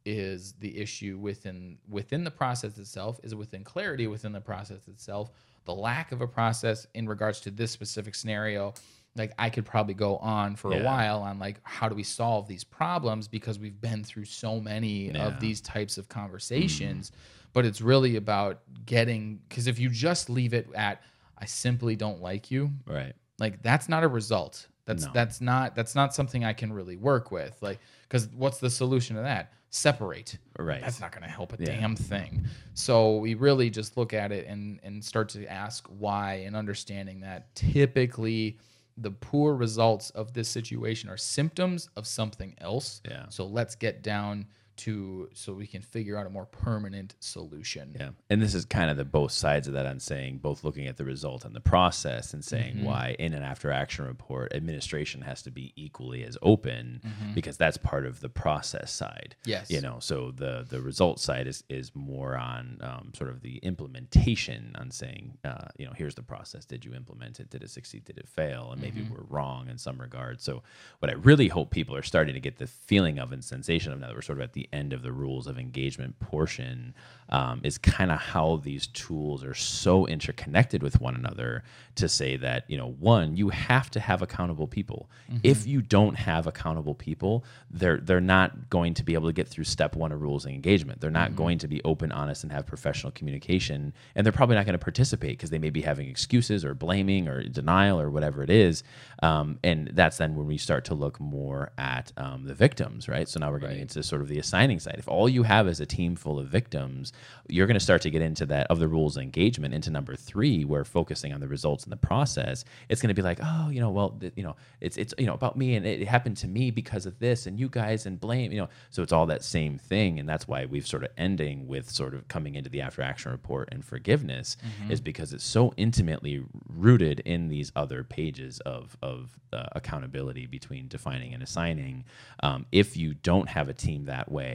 is the issue within within the process itself is it within clarity within the process itself the lack of a process in regards to this specific scenario like i could probably go on for a while on like how do we solve these problems because we've been through so many Yeah. of these types of mm. conversations but it's really about getting because if you just leave it at I simply don't like you. Right. Like that's not a result. That's No. that's not that's not something I can really work with. Like cuz what's the solution to that? Separate. Right. That's not going to help a Yeah. damn thing. So we really just look at it and and start to ask why and understanding that typically the poor results of this situation are symptoms of something else. Yeah. So let's get down to so we can figure out a more permanent solution. Yeah. And this is kind of the both sides of that I'm saying, both looking at the result and the process and saying Mm-hmm. why in an after action report, administration has to be equally as open because that's part of the process side. Mm-hmm. Yes. You know, so the the result side is is more on um, sort of the implementation on saying, uh, you know, here's the process. Did you implement it? Did it succeed? Did it fail? And maybe Mm-hmm. we're wrong in some regard. So what I really hope people are starting to get the feeling of and sensation of now that we're sort of at the end of the rules of engagement portion um, is kind of how these tools are so interconnected with one another to say that you know one you have to have accountable people. If you don't have accountable people they're they're not going to be able to get through step one of rules and engagement. They're not going to be open honest and have professional communication and they're probably not going to participate because they may be having excuses or blaming or denial or whatever it is um, and that's then when we start to look more at um, the victims right? So now we're getting into sort of the assigning side if all you have is a team full of victims you're going to start to get into that of the rules of engagement into number three where focusing on the results in the process it's going to be like oh you know well you know it's it's you know about me and it happened to me because of this and you guys and blame you know? So it's all that same thing and that's why we've sort of ending with sort of coming into the after action report and forgiveness is because it's so intimately rooted in these other pages of of uh, accountability between defining and assigning. Um, if you don't have a team that way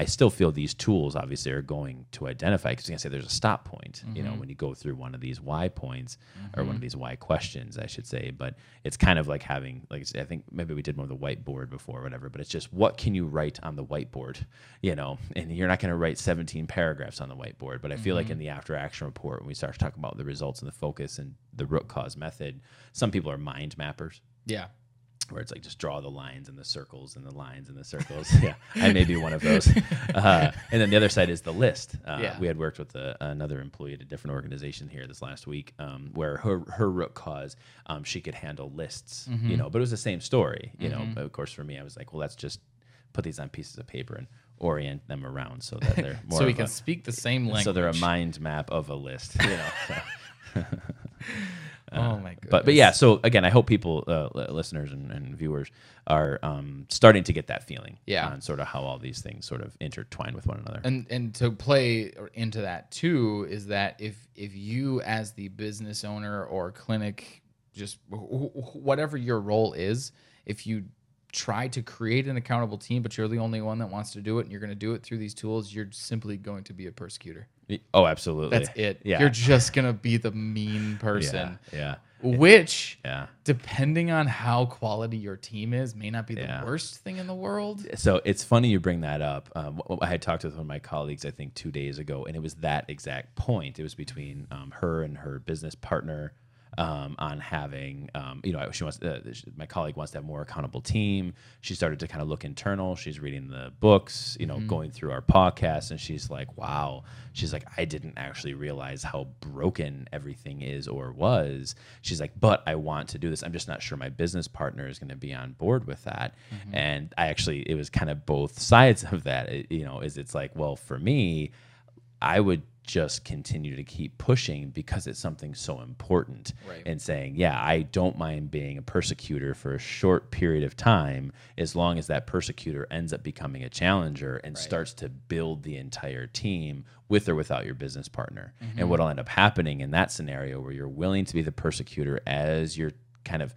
I still feel these tools obviously are going to identify because you can say there's a stop point, you know, mm-hmm. when you go through one of these why points or one of mm-hmm. these why questions, I should say. But it's kind of like having, like I said, I think maybe we did more of the whiteboard before or whatever, but it's just what can you write on the whiteboard, you know, and you're not going to write 17 paragraphs on the whiteboard. But I feel like in mm-hmm. the after action report, when we start to talk about the results and the focus and the root cause method, some people are mind mappers Yeah. where it's like just draw the lines and the circles and the lines and the circles. yeah, I may be one of those. Uh, and then the other side is the list. Uh, Yeah. We had worked with a, another employee at a different organization here this last week, um, where her her root cause um, she could handle lists, Mm-hmm. you know, but it was the same story, you know. But of course, for me, I was like, well, let's just put these on pieces of paper and orient them around so that they're more so we can a- speak the same language. so they're a mind map of a list, you know. so. Oh my goodness. but but yeah so again i hope people uh, li- listeners and, and viewers are um, starting to get that feeling Yeah. on sort of how all these things sort of intertwine with one another and and to play into that too is that if if you as the business owner or clinic just wh- wh- whatever your role is if you try to create an accountable team but you're the only one that wants to do it and you're going to do it through these tools you're simply going to be a persecutor. Oh absolutely. That's it. Yeah. You're just going to be the mean person. Yeah which yeah. depending on how quality your team is may not be the Yeah. worst thing in the world. So it's funny you bring that up. Um, I had talked with one of my colleagues, I think, two days ago, and it was that exact point. It was between um, her and her business partner um, on having, um, you know, she wants. Uh, my colleague wants to have more accountable team. She started to kind of look internal. She's reading the books, you know, going through our podcast, and she's like, "Wow." She's like, "I didn't actually realize how broken everything is or was." She's like, "But I want to do this. I'm just not sure my business partner is going to be on board with that." And I actually, it was kind of both sides of that. It- you know, is it's like, well, for me, I would just continue to keep pushing because it's something so important Right. and saying, yeah, I don't mind being a persecutor for a short period of time as long as that persecutor ends up becoming a challenger and starts to build the entire team with or without your business partner. And mm-hmm. what'll end up happening in that scenario where you're willing to be the persecutor as you're kind of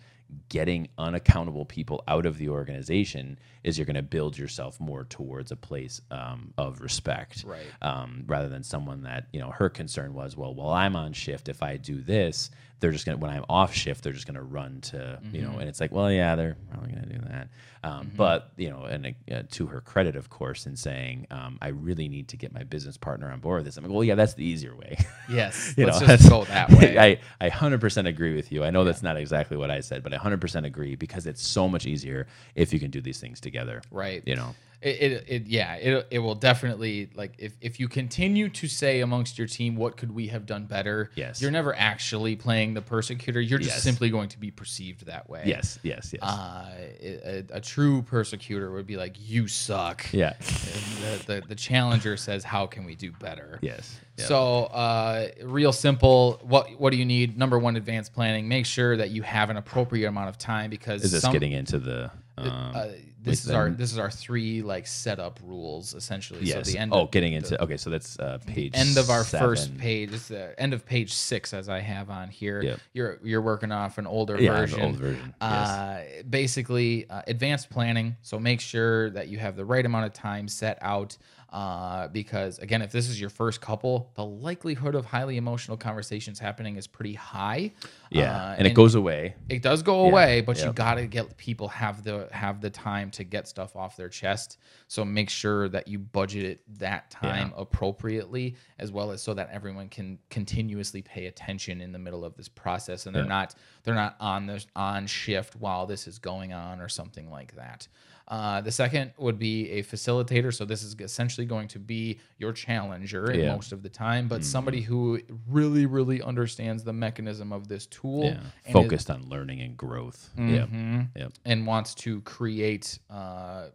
getting unaccountable people out of the organization is you're going to build yourself more towards a place um, of respect Right. um, rather than someone that you know her concern was well while i'm on shift if i do this they're just going to when i'm off shift they're just going to run to you know and it's like well yeah they're probably going to do that um, but you know and uh, to her credit of course in saying um, i really need to get my business partner on board with this i'm like well yeah that's the easier way yes you let's know, just go that way I, I 100% agree with you. I know that's not exactly what I said, but I 100% agree because it's so much easier if you can do these things together. Right. You know, it, it, it yeah it, it will definitely like if, if you continue to say amongst your team what could we have done better Yes. you're never actually playing the persecutor you're just Yes. simply going to be perceived that way Yes, yes, yes. uh, a, a true persecutor would be like you suck yeah. the, the, the challenger says how can we do better Yes. Yep. so, uh, real simple. What what do you need? Number one, advanced planning. Make sure that you have an appropriate amount of time because is this some, getting into the? Um, uh, this is our this is our three like setup rules essentially. yes. So the end. oh, of, getting the into. Okay, so that's uh, page. end of our first page. It's the end of page six as I have on here. Yep. You're you're working off an older Yeah, version. the old version. yes. Uh, basically, uh, advanced planning. So make sure that you have the right amount of time set out. Uh, because again, if this is your first couple, the likelihood of highly emotional conversations happening is pretty high. Yeah, Uh, and it goes away. it does go Yeah, away, but you got to get people have the have the time to get stuff off their chest. So make sure that you budget it that time appropriately, as well as so that everyone can continuously pay attention in the middle of this process, and they're Yeah. not they're not on this on shift while this is going on or something like that. Uh, the second would be a facilitator. So this is essentially going to be your challenger Yeah. Mm-hmm. most of the time, but somebody who really, really understands the mechanism of this tool Yeah. and is- Focused on learning and growth. Yep. Mhm. Yep. and wants to create uh,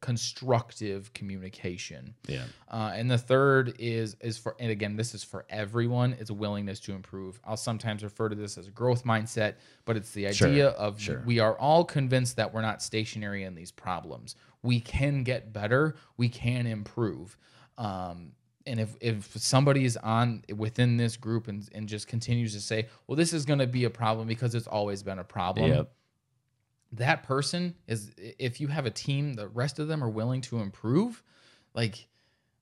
constructive communication. Yeah. Uh, and the third is is for and again this is for everyone is a willingness to improve. I'll sometimes refer to this as a growth mindset, but it's the Sure, idea of sure. we are all convinced that we're not stationary in these problems. We can get better. We can improve. Um, and if, if somebody is on within this group and, and just continues to say, well, this is going to be a problem because it's always been a problem Yep. That person is if you have a team the rest of them are willing to improve like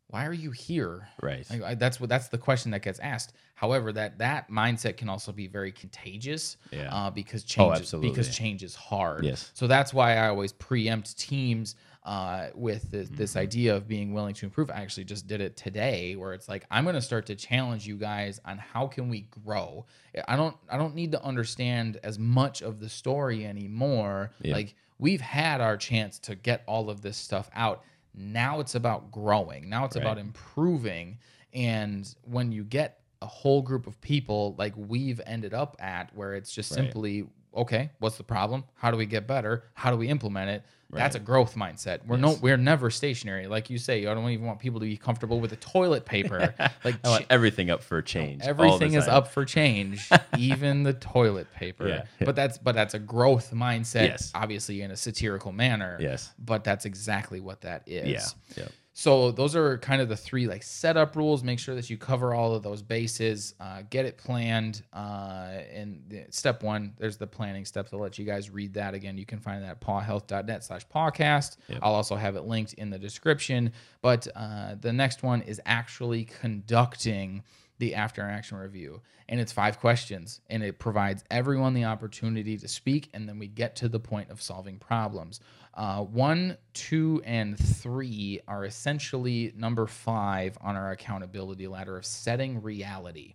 why are you here Right. like, I, that's what that's the question that gets asked however that that mindset can also be very contagious Yeah. uh, because change is- absolutely. because change is hard Yes. so that's why i always preempt teams uh, with this, this Mm-hmm. idea of being willing to improve. I actually just did it today where it's like i'm going to start to challenge you guys on how can we grow. I don't i don't need to understand as much of the story anymore. Yeah. like we've had our chance to get all of this stuff out. Now it's about growing. Now it's about improving. And when you get a whole group of people like we've ended up at where it's just Right. simply okay what's the problem how do we get better how do we implement it that's a growth mindset we're no we're never stationary like you say i don't even want people to be comfortable with the toilet paper like I want everything up for change. everything is up for change even the toilet paper Yeah. but that's but that's a growth mindset Yes. obviously in a satirical manner Yes. but that's exactly what that is Yeah. Yep. So those are kind of the three like setup rules. Make sure that you cover all of those bases. Uh, get it planned. Uh, and the- step one, there's the planning steps. I'll let you guys read that again. You can find that at pawhealth.net slash podcast. Yep. I'll also have it linked in the description. But uh, the next one is actually conducting the after action review. And it's five questions and it provides everyone the opportunity to speak. And then we get to the point of solving problems. Uh, one, two, and three are essentially number five on our accountability ladder of setting reality.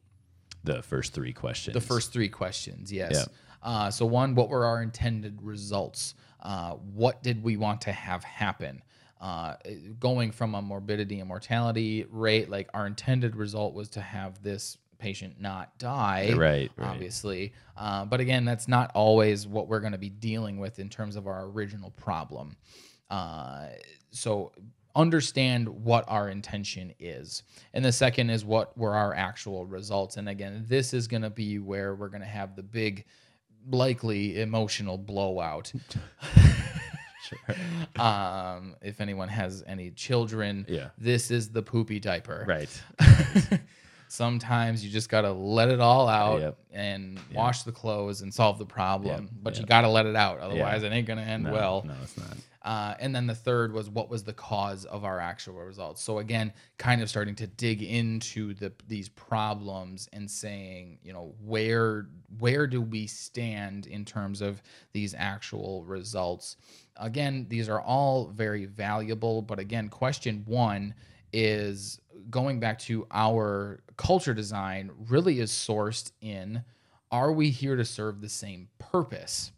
The first three questions. The first three questions, yes. Yeah. Uh, so, one, what were our intended results? Uh, what did we want to have happen? Uh, going from a morbidity and mortality rate, like our intended result was to have this patient not die, Right, right. obviously. Uh, but again, that's not always what we're going to be dealing with in terms of our original problem. Uh, so understand what our intention is. And the second is what were our actual results. And again, this is going to be where we're going to have the big, likely emotional blowout. um, if anyone has any children, Yeah. this is the poopy diaper. Right. Sometimes you just got to let it all out Yep. and wash the clothes and solve the problem. Yep, But you got to let it out. Otherwise, it ain't going to end No, well. No, it's not. Uh, and then the third was what was the cause of our actual results. So again, kind of starting to dig into the these problems and saying, you know, where where do we stand in terms of these actual results? Again, these are all very valuable, but again, question one is going back to our culture design really is sourced in are we here to serve the same purpose?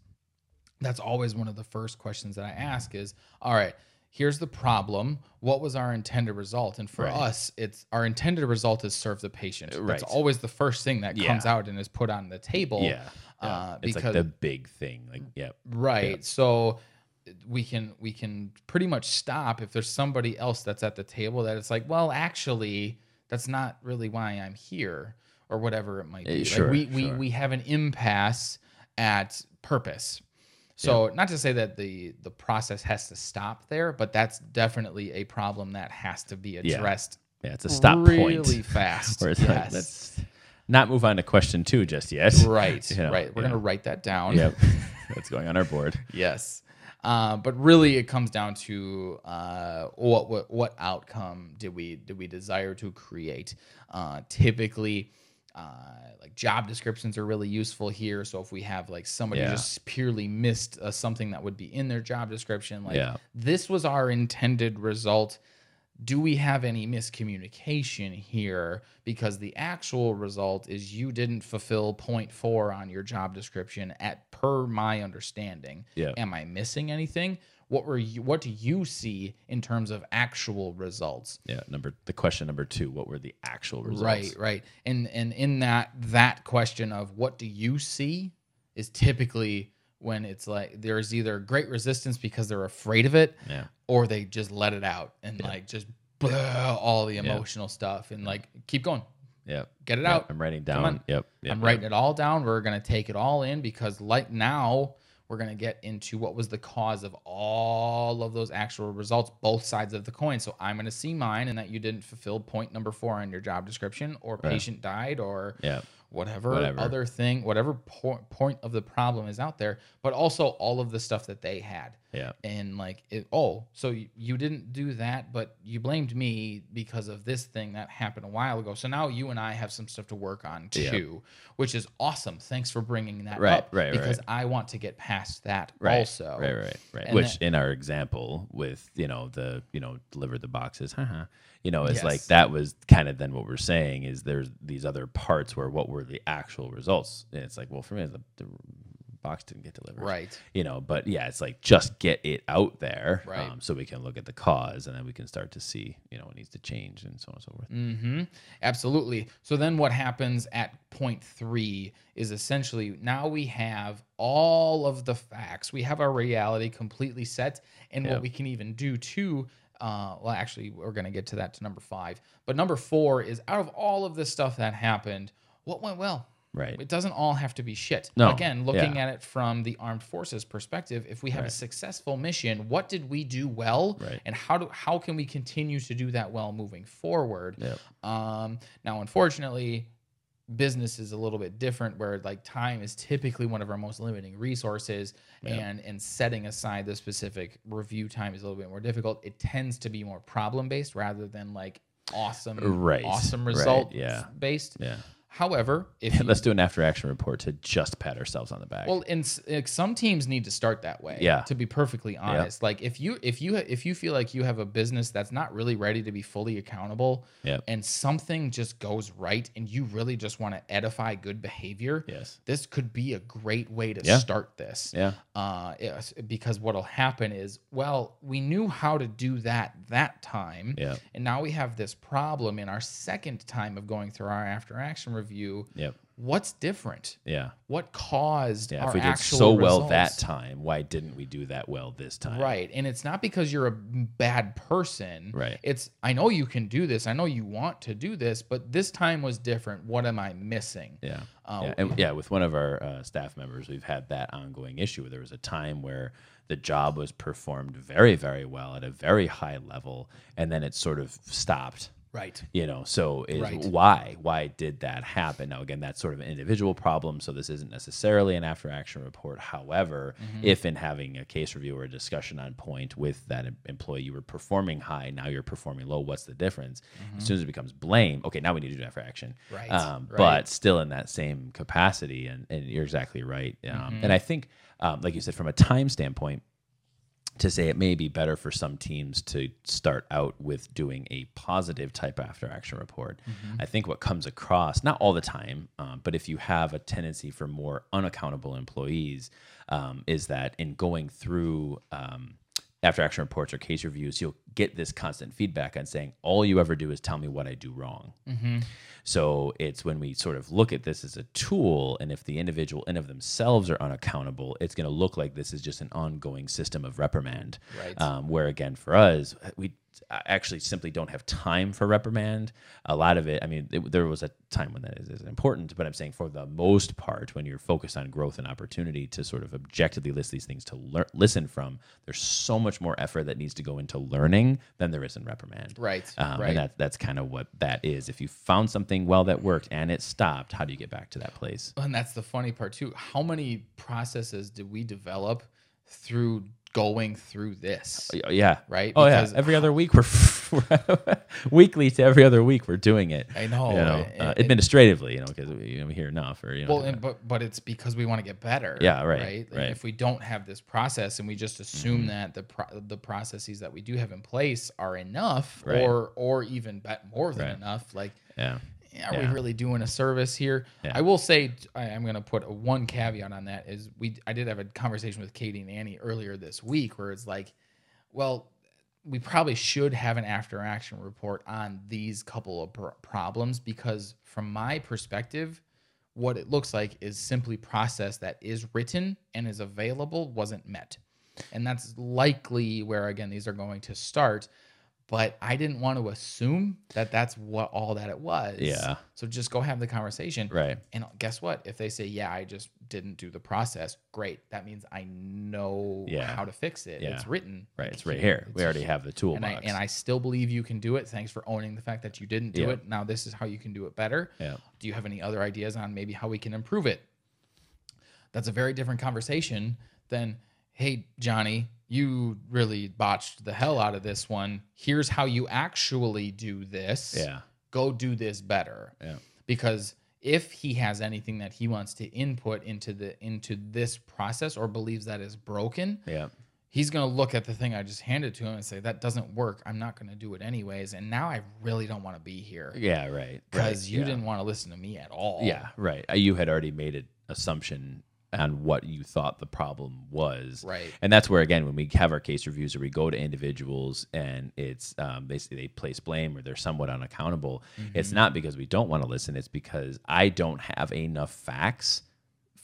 That's always one of the first questions that I ask is, all right, here's the problem. What was our intended result? And for Right. us, it's our intended result is serve the patient. Right. That's always the first thing that comes out and is put on the table. Yeah. yeah. Uh, it's because like the big thing. Like, yeah. Right. So we can we can pretty much stop if there's somebody else that's at the table that it's like, well, actually, that's not really why I'm here or whatever it might be. Eh, sure, like we, we sure. we have an impasse at purpose. So not to say that the the process has to stop there, but that's definitely a problem that has to be addressed Yeah. It's a stop really point. fast. Where it's yes. like, let's not move on to question two just yet. right. You know, right. We're yeah. gonna write that down. Yep. That's going on our board. Yes. Uh, but really, it comes down to uh, what, what what outcome did we did we desire to create? Uh, typically, uh, like job descriptions are really useful here. So if we have like somebody Yeah. just purely missed uh, something that would be in their job description, like Yeah. this was our intended result. Do we have any miscommunication here? Because the actual result is you didn't fulfill point four on your job description at per my understanding. Yeah. Am I missing anything? What were you what do you see in terms of actual results? Yeah. Number the question number two. What were the actual results? Right, right. And and in that that question of what do you see is typically when it's like there's either great resistance because they're afraid of it Yeah. or they just let it out and like just blah, all the emotional stuff and like keep going. yeah Get it out. I'm writing down. Yep. yep. I'm writing it all down. We're gonna take it all in because like now we're gonna get into what was the cause of all of those actual results, both sides of the coin. So I'm gonna see mine and that you didn't fulfill point number four on your job description, or patient died, or Yeah. whatever, Whatever. other thing, whatever po- point of the problem is out there, but also all of the stuff that they had. Yeah. And like, it, oh, so you, you didn't do that, but you blamed me because of this thing that happened a while ago. So now you and I have some stuff to work on Yeah. too, which is awesome. Thanks for bringing that Right, up, right, Because right. I want to get past that Right. also. Right. Right. Right. And Which that- in our example with you know the you know deliver the boxes, haha, you know, it's like that was kind of then what we're saying is there's these other parts where what were the actual results? And it's like, well, for me, the, the box didn't get delivered, Right. You know, but yeah, it's like just get it out there, Right. Um, so we can look at the cause and then we can start to see you know what needs to change and so on and so forth. Mm-hmm. Absolutely. So then what happens at point three is essentially now we have all of the facts. We have our reality completely set. And Yeah. what we can even do too, uh, well, actually, we're going to get to that to number five. But number four is out of all of this stuff that happened, what went well? Right. It doesn't all have to be shit. No, Again, looking yeah. at it from the armed forces perspective, if we have a successful mission, what did we do well, Right. and how do how can we continue to do that well moving forward? Yep. Um, now, unfortunately, business is a little bit different, where like time is typically one of our most limiting resources, and and setting aside the specific review time is a little bit more difficult. It tends to be more problem based rather than like awesome, Right, awesome right, result yeah. based. Yeah. However, if you, Let's do an after action report to just pat ourselves on the back. well, and like, some teams need to start that way. Yeah. To be perfectly honest, like if you if you if you feel like you have a business that's not really ready to be fully accountable, Yep. and something just goes right, and you really just want to edify good behavior, yes. this could be a great way to Yeah. start this. Yeah. Uh, yes, because what'll happen is, well, we knew how to do that that time, Yeah. and now we have this problem in our second time of going through our after action review. Yep. What's different? Yeah. What caused Yeah. our If we did so well that time, why didn't we do that well this time? Right. And it's not because you're a bad person. Right. It's I know you can do this. I know you want to do this, but this time was different. What am I missing? Yeah. Uh, yeah. And yeah, with one of our uh, staff members, we've had that ongoing issue where there was a time where the job was performed very, very well at a very high level, and then it sort of stopped. Right. You know, so is Right. why why did that happen? Now again, that's sort of an individual problem, so this isn't necessarily an after action report. However, Mm-hmm. if in having a case review or a discussion on point with that employee, you were performing high, now you're performing low. What's the difference? As soon as it becomes blame, okay, now we need to do after action. Mm-hmm. Right, Um, right. But still in that same capacity, and, and you're exactly right. Um, Mm-hmm. And I think, um, like you said, from a time standpoint, to say it may be better for some teams to start out with doing a positive type after action report. Mm-hmm. I think what comes across, not all the time, um, but if you have a tendency for more unaccountable employees, um, is that in going through um, after action reports or case reviews, you'll get this constant feedback on saying, all you ever do is tell me what I do wrong. So it's when we sort of look at this as a tool, and if the individual in of themselves are unaccountable, it's going to look like this is just an ongoing system of reprimand. Right. Um, where again, for us, we actually simply don't have time for reprimand. A lot of it, I mean, it, there was a time when that is, is important, but I'm saying for the most part, when you're focused on growth and opportunity to sort of objectively list these things to lear- listen from, there's so much more effort that needs to go into learning than there is in reprimand. Right, Um, right. And that, that's kind of what that is. If you found something well that worked and it stopped, how do you get back to that place? And that's the funny part too. How many processes did we develop through going through this? Yeah. Right? Oh yeah. Every other week we're weekly to every other week we're doing it. I know, You know, and- uh, and- administratively, you know, because we, you know, we hear enough or you know. Well, and, but but it's because we want to get better. Yeah, right, Right. Right. if we don't have this process and we just assume that the pro- the processes that we do have in place are enough, Right. or or even bet more than Right. enough, like yeah. Are Yeah. we really doing a service here? Yeah. I will say I, I'm going to put a one caveat on that is we I did have a conversation with Katie and Annie earlier this week where it's like, well, we probably should have an after action report on these couple of pr- problems because from my perspective, what it looks like is simply process that is written and is available wasn't met. And that's likely where again these are going to start but I didn't want to assume that that's what all that it was. Yeah. So just go have the conversation. Right. And guess what? If they say, "Yeah, I just didn't do the process," great. That means I know Yeah. how to fix it. Yeah. It's written. Right. It's right here. We It's already have the And I, toolbox. and I still believe you can do it. Thanks for owning the fact that you didn't do Yeah. it. Now this is how you can do it better. Yeah. Do you have any other ideas on maybe how we can improve it? That's a very different conversation than, hey, Johnny, you really botched the hell out of this one. Here's how you actually do this. Yeah. Go do this better. Yeah. Because if he has anything that he wants to input into the into this process or believes that is broken, Yeah. he's going to look at the thing I just handed to him and say that doesn't work. I'm not going to do it anyways. And now I really don't want to be here Yeah. Right. because right, you yeah. didn't want to listen to me at all. Yeah. Right. Uh, You had already made an assumption on what you thought the problem was. Right. And that's where, again, when we have our case reviews or we go to individuals and it's um, basically they place blame or they're somewhat unaccountable, it's Mm-hmm. not because we don't want to listen. It's because I don't have enough facts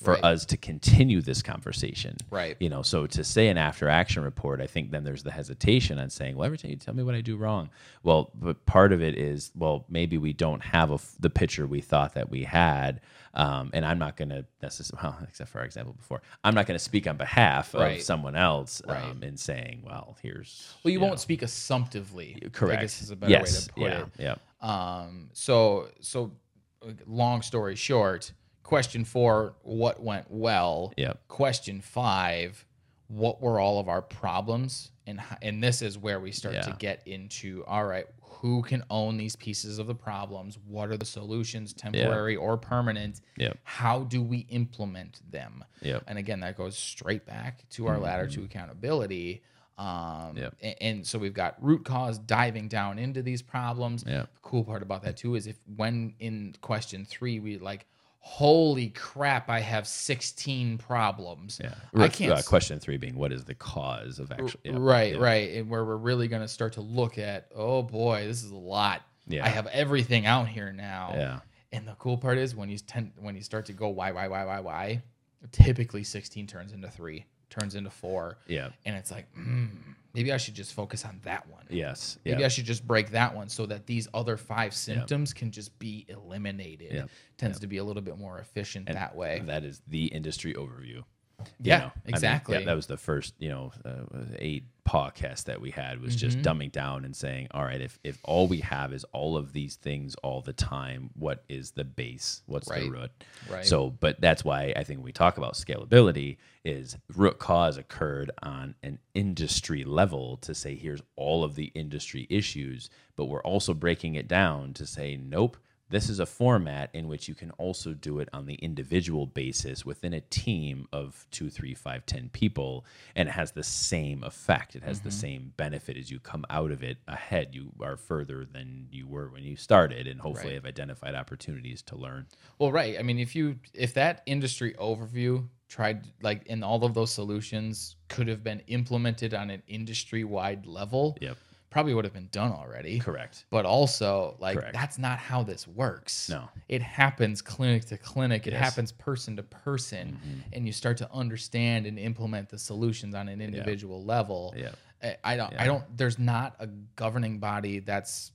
for Right. us to continue this conversation. Right. You know, so to say an after action report, I think then there's the hesitation on saying, well, every time you tell me what I do wrong. Well, but part of it is, well, maybe we don't have a f the picture we thought that we had. Um, and I'm not going to necessarily, well, except for our example before, I'm not going to speak on behalf Right. of someone else Right. um, in saying, well, here's. Well, you, know, won't speak assumptively. Correct. I guess is a better yes. way to put yeah. it. Yeah. Um, so so long story short, question four, what went well? Yep. Question five, what were all of our problems? And and this is where we start to get into all right, who can own these pieces of the problems? What are the solutions, temporary or permanent? Yep. How do we implement them? Yep. And again, that goes straight back to our ladder to accountability. Um, Yep. a- and, so we've got root cause diving down into these problems. Yep. The cool part about that too is if when in question three we like, holy crap, I have 16 problems. Yeah. I can't. Uh, question three being, what is the cause of actually? yeah, right, yeah. right. And where we're really going to start to look at, oh boy, this is a lot. Yeah. I have everything out here now. Yeah. And the cool part is when you tend when you start to go why why why why why, typically 16 turns into three, turns into four, Yeah. and it's like mm, maybe I should just focus on that one. Yes. Maybe. I should just break that one so that these other five symptoms can just be eliminated. Yep. Tends to be a little bit more efficient that way. That is the industry overview. Yeah, know? I mean, exactly. yeah, that was the first, you know, uh, eight podcast that we had was just Mm-hmm. dumbing down and saying, all right, if if all we have is all of these things all the time, what is the base? What's the root? Right. So, but that's why I think when we talk about scalability, is root cause occurred on an industry level to say here's all of the industry issues, but we're also breaking it down to say nope. This is a format in which you can also do it on the individual basis within a team of two, three, five, ten people, and it has the same effect. It has the mm-hmm. same benefit as you come out of it ahead. You are further than you were when you started, and hopefully Right. have identified opportunities to learn. Well, right. I mean, if you if that industry overview tried like in all of those solutions could have been implemented on an industry wide level, Yep. Probably would have been done already. Correct. But also, like Correct. that's not how this works. No. It happens clinic to clinic. It Yes. Mm-hmm. happens person to person, and you start to understand and implement the solutions on an individual level. Yeah. I- I don't. I don't. There's not a governing body that's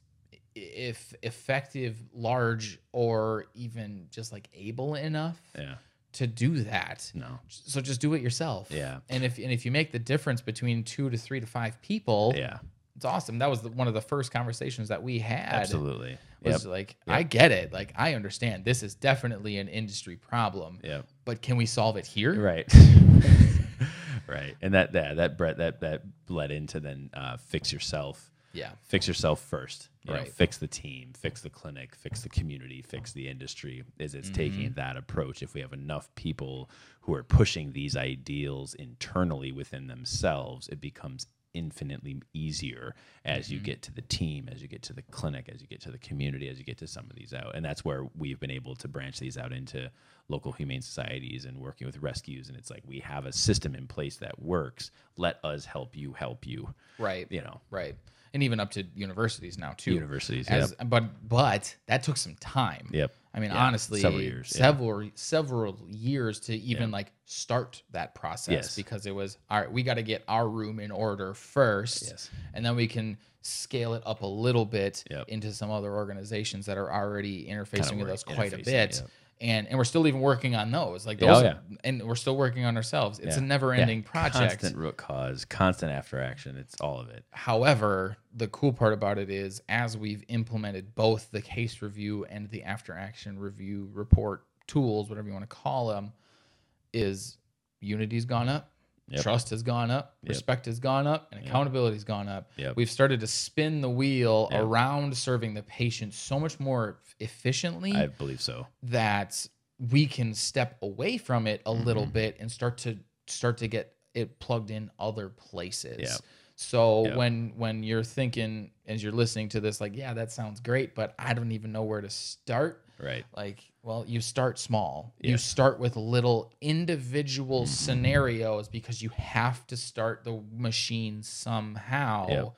if effective, large, or even just like able enough Yeah. to do that. No. So just do it yourself. Yeah. And if and if you make the difference between two to three to five people, Yeah. It's awesome. That was the, one of the first conversations that we had. Absolutely. Was Yep. like, I get it. Like, I understand. This is definitely an industry problem. Yep. But can we solve it here? Right. right. And that that that Brett that that bled into then uh, fix yourself. Yeah. Fix yourself first. You know, Right. fix the team, fix the clinic, fix the community, fix the industry. Is it's taking Mm-hmm. that approach. If we have enough people who are pushing these ideals internally within themselves, it becomes infinitely easier as Mm-hmm. you get to the team, as you get to the clinic, as you get to the community, as you get to some of these out. And that's where we've been able to branch these out into local humane societies and working with rescues. And it's like we have a system in place that works. Let us help you help you. Right. You know, Right. And even up to universities now too. Universities, As, But but that took some time. Yep. I mean, Yeah, honestly, several years, yeah. several several years to even like start that process Yes. because it was all right. We got to get our room in order first, Yes. and then we can scale it up a little bit Yep. into some other organizations that are already interfacing with us quite a bit. yep. And, and we're still even working on those like oh, those oh, are- and we're still working on ourselves it's a never ending Yeah. project Constant root cause, constant after action. It's all of it. However, the cool part about it is as we've implemented both the case review and the after action review report tools, whatever you want to call them, is unity's gone up, Yep. trust has gone up, respect has gone up, and accountability's gone up. Yep. We've started to spin the wheel Yep. around serving the patient so much more efficiently I believe so. that we can step away from it a Mm-hmm. little bit and start to start to get it plugged in other places. Yep. So Yep. when when you're thinking as you're listening to this like yeah that sounds great but I don't even know where to start. Right. like well you start small. You start with little individual mm-hmm. scenarios because you have to start the machine somehow.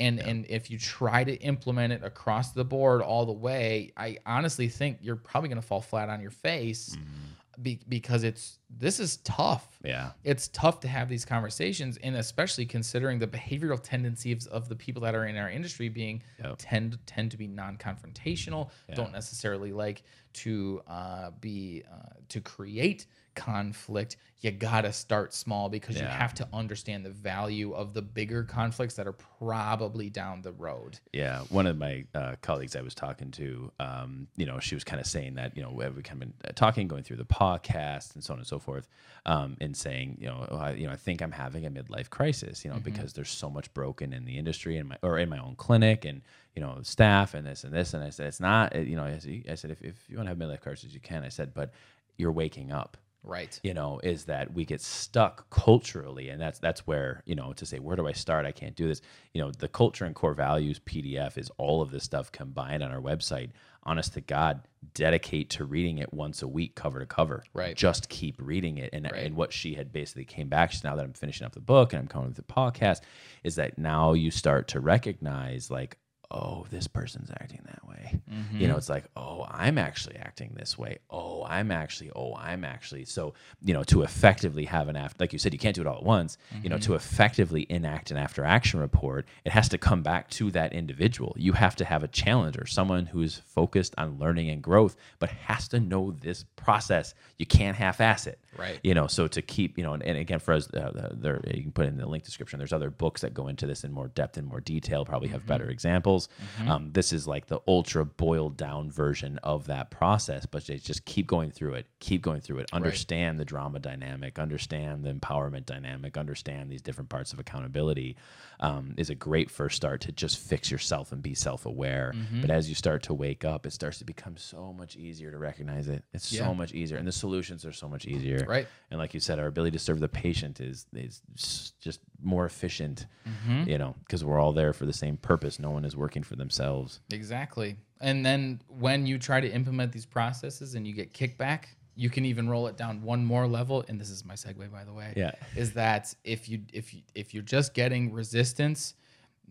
And and if you try to implement it across the board all the way, I honestly think you're probably going to fall flat on your face mm-hmm. Be, because it's this is tough. Yeah. It's tough to have these conversations, and especially considering the behavioral tendencies of the people that are in our industry being Yep. tend tend to be non-confrontational, don't necessarily like to uh, be uh, to create conflict. You gotta start small because you have to understand the value of the bigger conflicts that are probably down the road. Yeah, one of my uh, colleagues I was talking to, um, you know, she was kind of saying that, you know, we kind of been talking, going through the podcast and so on and so forth, um, and saying, you know, oh, I, you know, I think I'm having a midlife crisis, you know, because there's so much broken in the industry and my or in my own clinic and you know staff and this and this and I said it's not, uh, you know, I said, I said if, if you want to have midlife crisis, you can. I said, but you're waking up Right. you know is that we get stuck culturally and that's that's where you know to say where do i start i can't do this you know the culture and core values pdf is all of this stuff combined on our website honest to god dedicate to reading it once a week cover to cover Right. just keep reading it and, Right. and what she had basically came back now that i'm finishing up the book and i'm coming with the podcast is that now you start to recognize like oh this person's acting that way. Mm-hmm. You know it's like oh i'm actually acting this way. Oh i'm actually oh i'm actually so you know to effectively have an after like you said you can't do it all at once. You know to mm-hmm. effectively enact an after action report it has to come back to that individual. You have to have a challenger someone who's focused on learning and growth but has to know this process. You can't half-ass it. Right. you know so to keep you know and, and again for us uh, there you can put in the link description. There's other books that go into this in more depth and more detail probably have mm-hmm. better examples um, this is like the ultra boiled down version of that process but they just keep going through it keep going through it. Understand the drama dynamic understand the empowerment dynamic understand these different parts of accountability um, is a great first start to just fix yourself and be self-aware but as you start to wake up it starts to become so much easier to recognize it it's Yeah. so much easier and the solutions are so much easier Right. and like you said, our ability to serve the patient is is just more efficient. Mm-hmm. You know, because we're all there for the same purpose. No one is working for themselves. Exactly. And then when you try to implement these processes and you get kickback, you can even roll it down one more level, and this is my segue, by the way. Yeah. is that if you if you if you're just getting resistance,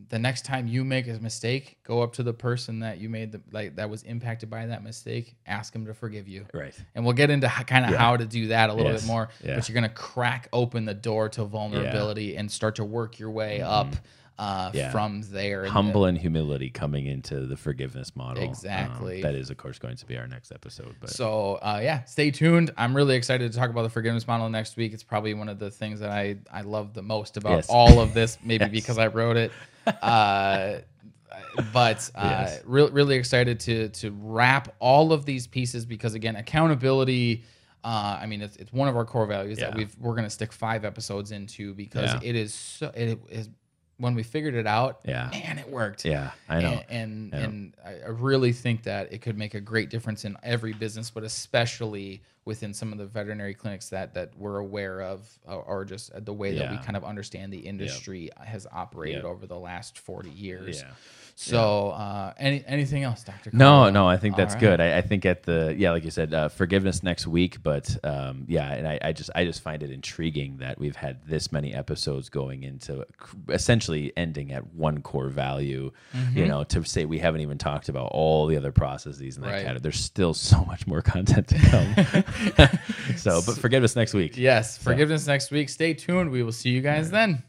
the next time you make a mistake, go up to the person that you made the like that was impacted by that mistake, ask them to forgive you. Right. And we'll get into kind of Yeah. how to do that a little Yes. bit more. Yeah. But you're gonna crack open the door to vulnerability and start to work your way mm-hmm. up uh. Yeah. from there. And Humble and humility coming into the forgiveness model. Um, Exactly. that is, of course, going to be our next episode. But So uh, yeah, stay tuned. I'm really excited to talk about the forgiveness model next week. It's probably one of the things that I I love the most about Yes. all of this. Maybe Yes. because I wrote it. Uh, but uh, Yes. re- really excited to to wrap all of these pieces because again, accountability. Uh, I mean, it's, it's one of our core values that Yeah. we've we're gonna stick five episodes into because Yeah. it is so it is when we figured it out. Yeah. man, it worked. yeah, I know. And and, Yeah. and I really think that it could make a great difference in every business, but especially within some of the veterinary clinics that that we're aware of, or, or just uh, the way that we kind of understand the industry has operated Yep. over the last forty years. Yeah. So, uh, any anything else, Doctor? No, no, I think that's right. good. I, I think at the yeah, like you said, uh, forgiveness next week. But um, yeah, and I, I just I just find it intriguing that we've had this many episodes going into essentially ending at one core value. Mm-hmm. You know, to say we haven't even talked about all the other processes in that Right. category. There's still so much more content to come. so, but forgiveness next week. Yes, forgiveness next week. Stay tuned. We will see you guys then.